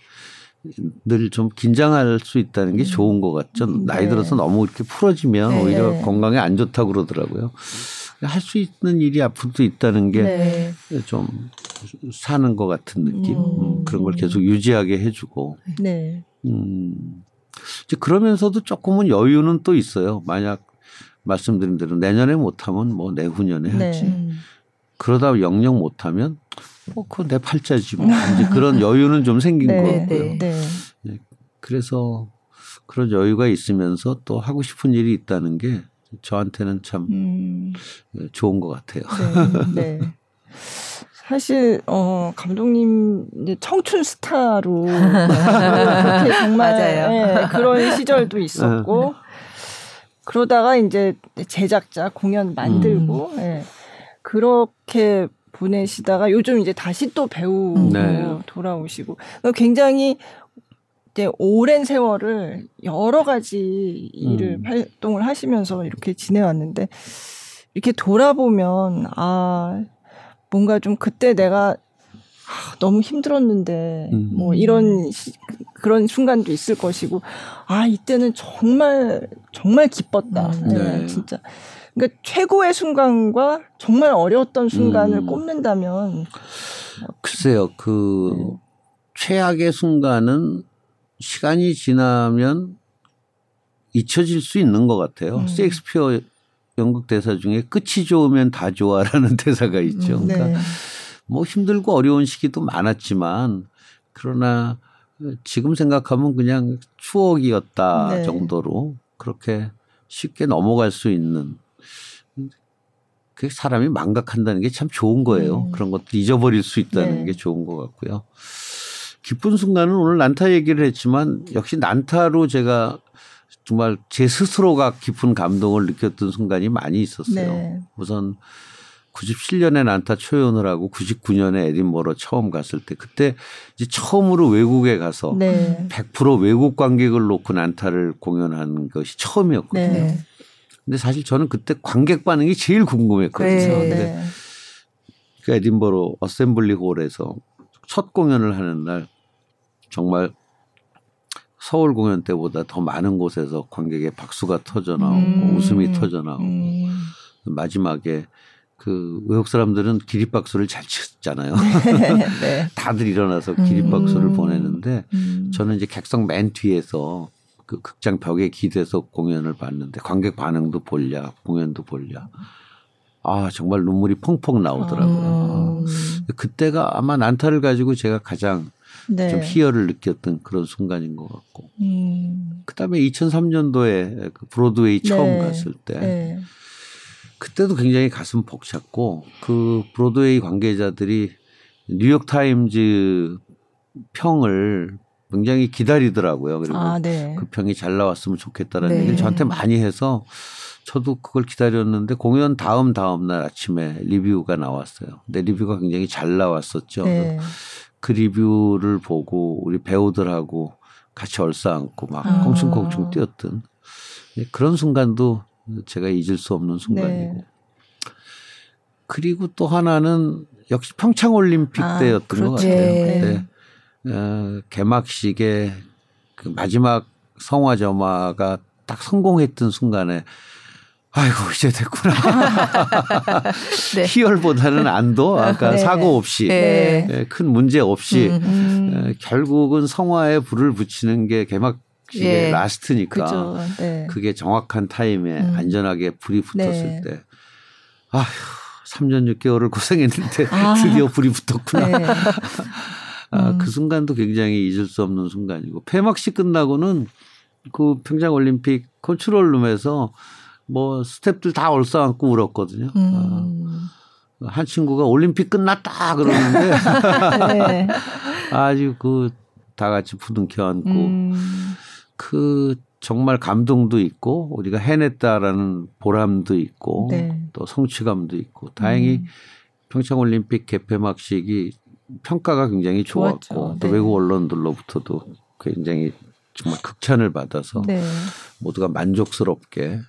늘 좀 긴장할 수 있다는 게 좋은 것 같죠. 나이 네. 들어서 너무 이렇게 풀어지면 네. 오히려 건강에 안 좋다고 그러더라고요. 할 수 있는 일이 앞으로도 있다는 게좀 네. 사는 것 같은 느낌. 음. 음, 그런 걸 계속 유지하게 해주고. 네. 음. 이제 그러면서도 조금은 여유는 또 있어요. 만약 말씀드린 대로 내년에 못하면 뭐 내후년에 하지. 네. 음. 그러다 영영 못하면 뭐 그거 내 팔자지 뭐 이제 그런 여유는 좀 생긴 네. 것 네, 같고요. 네. 네. 그래서 그런 여유가 있으면서 또 하고 싶은 일이 있다는 게 저한테는 참 음. 좋은 것 같아요. 네. 네. 사실 어 감독님 이제 청춘 스타로 그렇게 정말 맞아요. 예, 그런 시절도 있었고 그러다가 이제 제작자 공연 만들고 음. 예, 그렇게 보내시다가 요즘 이제 다시 또 배우로 네. 돌아오시고 굉장히 이제 오랜 세월을 여러 가지 일을 음. 활동을 하시면서 이렇게 지내왔는데 이렇게 돌아보면 아 뭔가 좀 그때 내가 아, 너무 힘들었는데 음. 뭐 이런 시, 그런 순간도 있을 것이고 아 이때는 정말 정말 기뻤다 음. 네, 네. 진짜 그러니까 최고의 순간과 정말 어려웠던 순간을 음. 꼽는다면 글쎄요, 그 네. 최악의 순간은 시간이 지나면 잊혀질 수 있는 것 같아요. 음. 셰익스피어 연극 대사 중에 끝이 좋으면 다 좋아라는 대사가 있죠. 음, 그러니까 네. 뭐 힘들고 어려운 시기도 많았지만 그러나 지금 생각하면 그냥 추억이었다 네. 정도로 그렇게 쉽게 넘어갈 수 있는 그 사람이 망각한다는 게 참 좋은 거예요. 음. 그런 것들 잊어버릴 수 있다는 네. 게 좋은 것 같고요. 기쁜 순간은 오늘 난타 얘기를 했지만 역시 난타로 제가 정말 제 스스로가 깊은 감동을 느꼈던 순간이 많이 있었어요. 네. 우선 97년에 난타 초연을 하고 99년에 에딘버러 처음 갔을 때 그때 이제 처음으로 외국에 가서 네. 100% 외국 관객을 놓고 난타를 공연한 것이 처음이었거든요. 네. 근데 사실 저는 그때 관객 반응이 제일 궁금했거든요. 네. 근데 네. 그 에딘버러 어셈블리 홀에서 첫 공연을 하는 날 정말 서울 공연 때보다 더 많은 곳에서 관객의 박수가 터져 나오고 음. 웃음이 터져 나오고 음. 마지막에 그 외국 사람들은 기립박수를 잘 쳤잖아요. 네. 다들 일어나서 기립박수를 음. 보내는데 음. 저는 이제 객석 맨 뒤에서 그 극장 벽에 기대서 공연을 봤는데 관객 반응도 볼랴 공연도 볼랴 아 정말 눈물이 펑펑 나오더라고요. 음. 아, 그때가 아마 난타를 가지고 제가 가장 네. 좀 희열을 느꼈던 그런 순간인 것 같고. 음. 그다음에 2003년도에 그 브로드웨이 처음 네. 갔을 때 네. 그때도 굉장히 가슴 벅찼고 그 브로드웨이 관계자들이 뉴욕 타임즈 평을 굉장히 기다리더라고요. 그리고 아, 네. 그 평이 잘 나왔으면 좋겠다는 네. 얘기를 저한테 많이 해서 저도 그걸 기다렸는데 공연 다음 다음 날 아침에 리뷰가 나왔어요. 근데 리뷰가 굉장히 잘 나왔었죠. 네. 그 리뷰를 보고 우리 배우들하고 같이 얼싸안고 막 아. 꽁충꽁충 뛰었던 그런 순간도 제가 잊을 수 없는 순간이고. 네. 그리고 또 하나는 역시 평창 올림픽 아, 때였던 그렇죠. 것 같아요. 네. 어, 개막식에 그 마지막 성화점화가 딱 성공했던 순간에 아이고 이제 됐구나. 네. 희열보다는 안도 아까 네. 사고 없이 네. 예, 큰 문제 없이 음, 음. 에, 결국은 성화에 불을 붙이는 게 개막식의 예. 라스트니까 네. 그게 정확한 타임에 음. 안전하게 불이 붙었을 네. 때 아휴 3년 6개월을 고생했는데 아. 드디어 불이 붙었구나. 네. 아, 음. 그 순간도 굉장히 잊을 수 없는 순간이고 폐막식 끝나고는 그 평창 올림픽 컨트롤 룸에서 뭐 스탭들 다 얼싸안고 울었거든요. 음. 아, 한 친구가 올림픽 끝났다 그러는데 네. 아주 그 다 같이 부둥켜 안고 음. 그 정말 감동도 있고 우리가 해냈다라는 보람도 있고 네. 또 성취감도 있고 다행히 음. 평창 올림픽 개폐막식이 평가가 굉장히 좋았고 좋았죠. 또 네. 외국 언론들로부터도 굉장히 정말 극찬을 받아서 네. 모두가 만족스럽게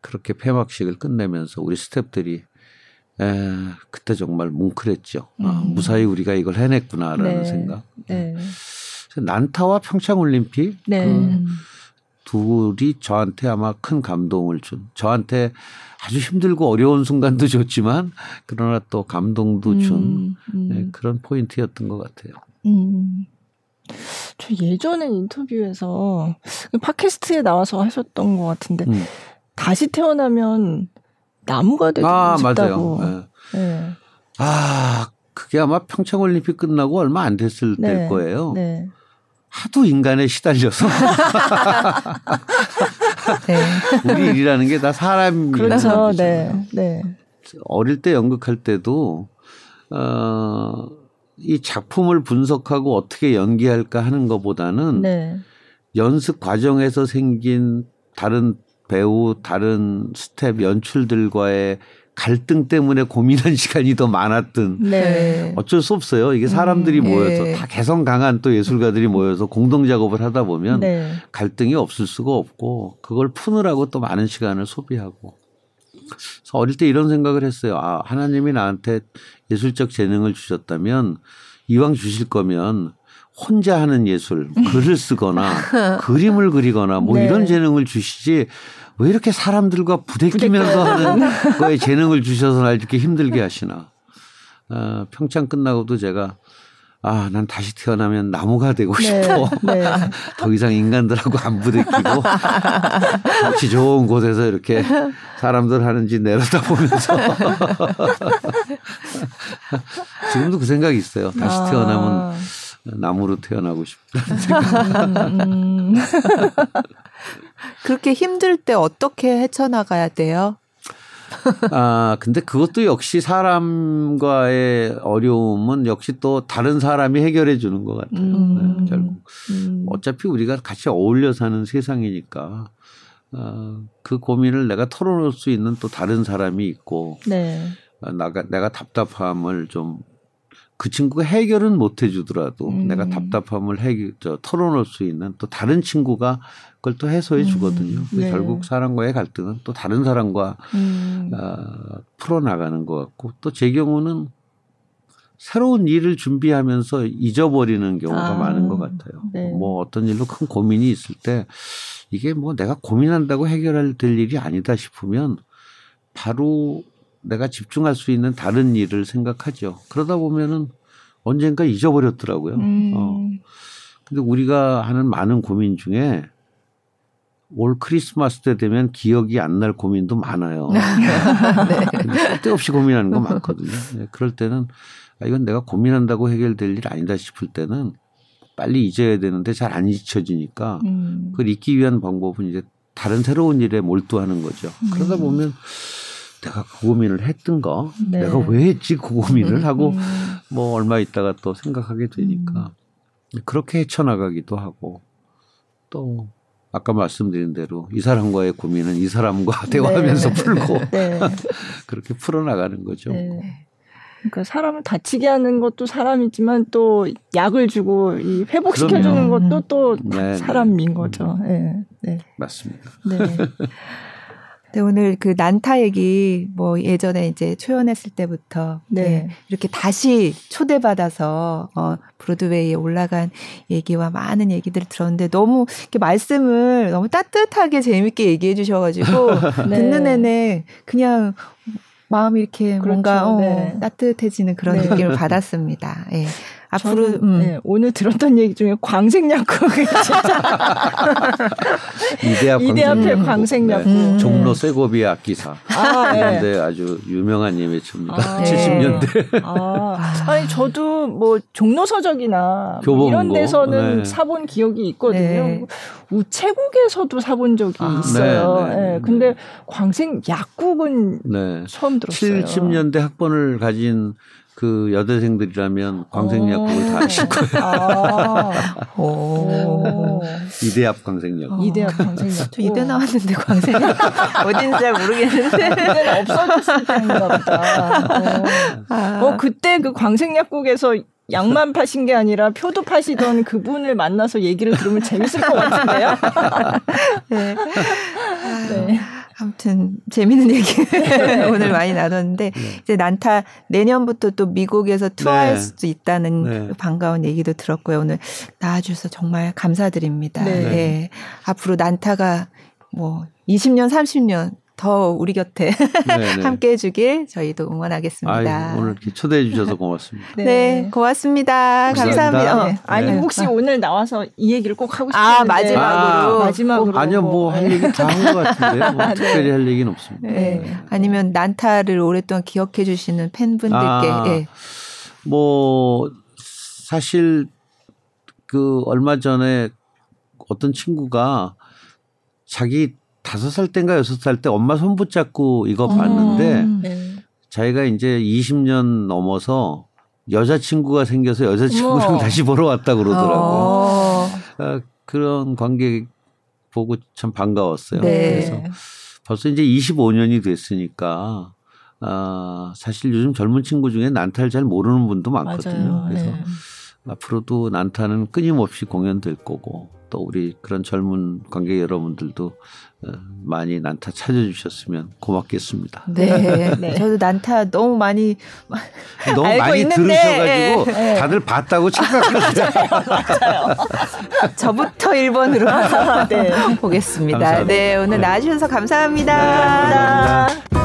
그렇게 폐막식을 끝내면서 우리 스탭들이 에, 그때 정말 뭉클했죠. 아, 음. 아, 무사히 우리가 이걸 해냈구나라는 네. 생각. 네. 난타와 평창올림픽 네. 그 둘이 저한테 아마 큰 감동을 준 저한테 아주 힘들고 어려운 순간도 줬지만 그러나 또 감동도 준 음, 음. 네, 그런 포인트였던 것 같아요. 음. 저 예전에 인터뷰에서 팟캐스트에 나와서 하셨던 것 같은데 음. 다시 태어나면 나무가 되고 아, 싶다고. 맞아요. 네. 네. 아 그게 아마 평창올림픽 끝나고 얼마 안 됐을 네. 될 거예요. 네. 하도 인간에 시달려서 네. 우리 일이라는 게 다 사람 그렇죠. 네. 네. 어릴 때 연극할 때도 어, 이 작품을 분석하고 어떻게 연기할까 하는 것보다는 네. 연습 과정에서 생긴 다른 배우, 다른 스텝 연출들과의 갈등 때문에 고민한 시간이 더 많았던 네. 어쩔 수 없어요. 이게 사람들이 음, 모여서 네. 다 개성 강한 또 예술가들이 모여서 공동 작업을 하다 보면 네. 갈등이 없을 수가 없고 그걸 푸느라고 또 많은 시간을 소비하고 그래서 어릴 때 이런 생각을 했어요. 아, 하나님이 나한테 예술적 재능을 주셨다면 이왕 주실 거면 혼자 하는 예술, 글을 쓰거나 그림을 그리거나 뭐 네. 이런 재능을 주시지 왜 이렇게 사람들과 부대끼면서 하는 거에 재능을 주셔서 날 이렇게 힘들게 하시나. 어, 평창 끝나고도 제가 아, 난 다시 태어나면 나무가 되고 네, 싶어. 네. 더 이상 인간들하고 안 부대끼고 혹시 좋은 곳에서 이렇게 사람들 하는지 내려다 보면서 지금도 그 생각이 있어요. 다시 아. 태어나면 나무로 태어나고 싶다는 생각. 음. 그렇게 힘들 때 어떻게 헤쳐나가야 돼요? 아, 근데 그것도 역시 사람과의 어려움은 역시 또 다른 사람이 해결해 주는 것 같아요. 음. 네, 결국. 음. 어차피 우리가 같이 어울려 사는 세상이니까, 어, 그 고민을 내가 털어놓을 수 있는 또 다른 사람이 있고, 네. 어, 나가, 내가 답답함을 좀 그 친구가 해결은 못 해주더라도 음. 내가 답답함을 해결, 저, 털어놓을 수 있는 또 다른 친구가 그걸 또 해소해 주거든요. 음, 네. 결국 사람과의 갈등은 또 다른 사람과 음. 어, 풀어나가는 것 같고 또 제 경우는 새로운 일을 준비하면서 잊어버리는 경우가 아, 많은 것 같아요. 네. 뭐 어떤 일로 큰 고민이 있을 때 이게 뭐 내가 고민한다고 해결할 될 일이 아니다 싶으면 바로 내가 집중할 수 있는 다른 일을 생각하죠. 그러다 보면은 언젠가 잊어버렸더라고요. 음. 어. 근데 우리가 하는 많은 고민 중에 올 크리스마스 때 되면 기억이 안 날 고민도 많아요. 네. 쓸데없이 고민하는 거 많거든요. 네, 그럴 때는 아, 이건 내가 고민한다고 해결될 일 아니다 싶을 때는 빨리 잊어야 되는데 잘 안 잊혀지니까 음. 그걸 잊기 위한 방법은 이제 다른 새로운 일에 몰두하는 거죠. 그러다 보면 내가 그 고민을 했던가, 네. 내가 왜 했지 그 고민을 하고 음. 뭐 얼마 있다가 또 생각하게 되니까 그렇게 헤쳐나가기도 하고 또 아까 말씀드린 대로 이 사람과의 고민은 이 사람과 대화하면서 풀고 네. 그렇게 풀어나가는 거죠. 네. 그러니까 사람을 다치게 하는 것도 사람이지만 또 약을 주고 이 회복시켜주는 그럼요. 것도 또 네, 사람인 거죠. 네. 네. 맞습니다. 네. 네, 오늘 그 난타 얘기 뭐 예전에 이제 초연했을 때부터 네. 네, 이렇게 다시 초대받아서 어 브로드웨이에 올라간 얘기와 많은 얘기들을 들었는데 너무 이렇게 말씀을 너무 따뜻하게 재밌게 얘기해 주셔가지고 네. 듣는 내내 그냥 마음이 이렇게 그렇죠. 뭔가 어, 네. 따뜻해지는 그런 네. 느낌을 받았습니다. 예. 앞으로 저는, 음. 네, 오늘 들었던 얘기 중에 광생약국이 진짜 이대 앞 이대 앞에 광생약국. 광생약국. 음. 종로 쇠고비의 악기사. 아, 네. 그런데 아주 유명한 예매처입니다. 아, 70년대. 아, 아니 저도 뭐 종로 서적이나 뭐 교보문고. 이런 데서는 네. 사본 기억이 있거든요. 네. 우체국에서도 사본 적이 아. 있어요. 네, 네, 예, 네. 근데 광생 약국은 네. 처음 들었어요. 70년대 학번을 가진 그 여대생들이라면 광생약국을 다 아실 거예요. 아, 오. 오. 이대 앞 광생약국. 이대학 광생약국. 저 이대 나왔는데 광생 어딘지 잘 모르겠는데. 그때는 없어졌을 때인가 보다. 어. 아. 어, 그때 그 광생약국에서 약만 파신 게 아니라 표도 파시던 그분을 만나서 얘기를 들으면 재밌을 것 같은데요? 네. 네. 아무튼 재밌는 얘기 오늘 많이 나눴는데 이제 난타 내년부터 또 미국에서 투어할 네. 수도 있다는 네. 그 반가운 얘기도 들었고요. 오늘 나와주셔서 정말 감사드립니다. 네. 예. 앞으로 난타가 뭐 20년, 30년 더 우리 곁에 네, 네. 함께 해주길 저희도 응원하겠습니다. 아유, 오늘 이렇게 초대해 주셔서 고맙습니다. 네, 고맙습니다. 감사합니다. 감사합니다. 네. 어. 아니 네. 혹시 오늘 나와서 이 얘기를 꼭 하고 아, 싶었는데 마지막으로. 아, 마지막으로 아니요, 뭐할 네. 얘기 다 한 것 같은데요. 뭐 네. 특별히 할 얘기는 없습니다. 네. 아니면 난타를 오랫동안 기억해 주시는 팬분들께 아. 예. 뭐 사실 그 얼마 전에 어떤 친구가 자기 다섯 살 때인가 여섯 살 때 엄마 손 붙잡고 이거 봤는데 음. 네. 자기가 이제 20년 넘어서 여자친구가 생겨서 여자친구랑. 다시 보러 왔다 그러더라고요. 어. 아, 그런 관계 보고 참 반가웠어요. 네. 그래서 벌써 이제 25년이 됐으니까 아, 사실 요즘 젊은 친구 중에 난타를 잘 모르는 분도 많거든요. 맞아요. 그래서 네. 앞으로도 난타는 끊임없이 공연될 거고 또 우리 그런 젊은 관객 여러분들도 어, 많이 난타 찾아주셨으면 고맙겠습니다. 네. 네. 저도 난타 너무 많이 너무 알고 많이 있는데, 들으셔가지고 예, 예. 다들 봤다고 착각하세요. 저부터 1번으로 네. 보겠습니다. 감사합니다. 네, 오늘 네. 나와주셔서 감사합니다. 네, 감사합니다.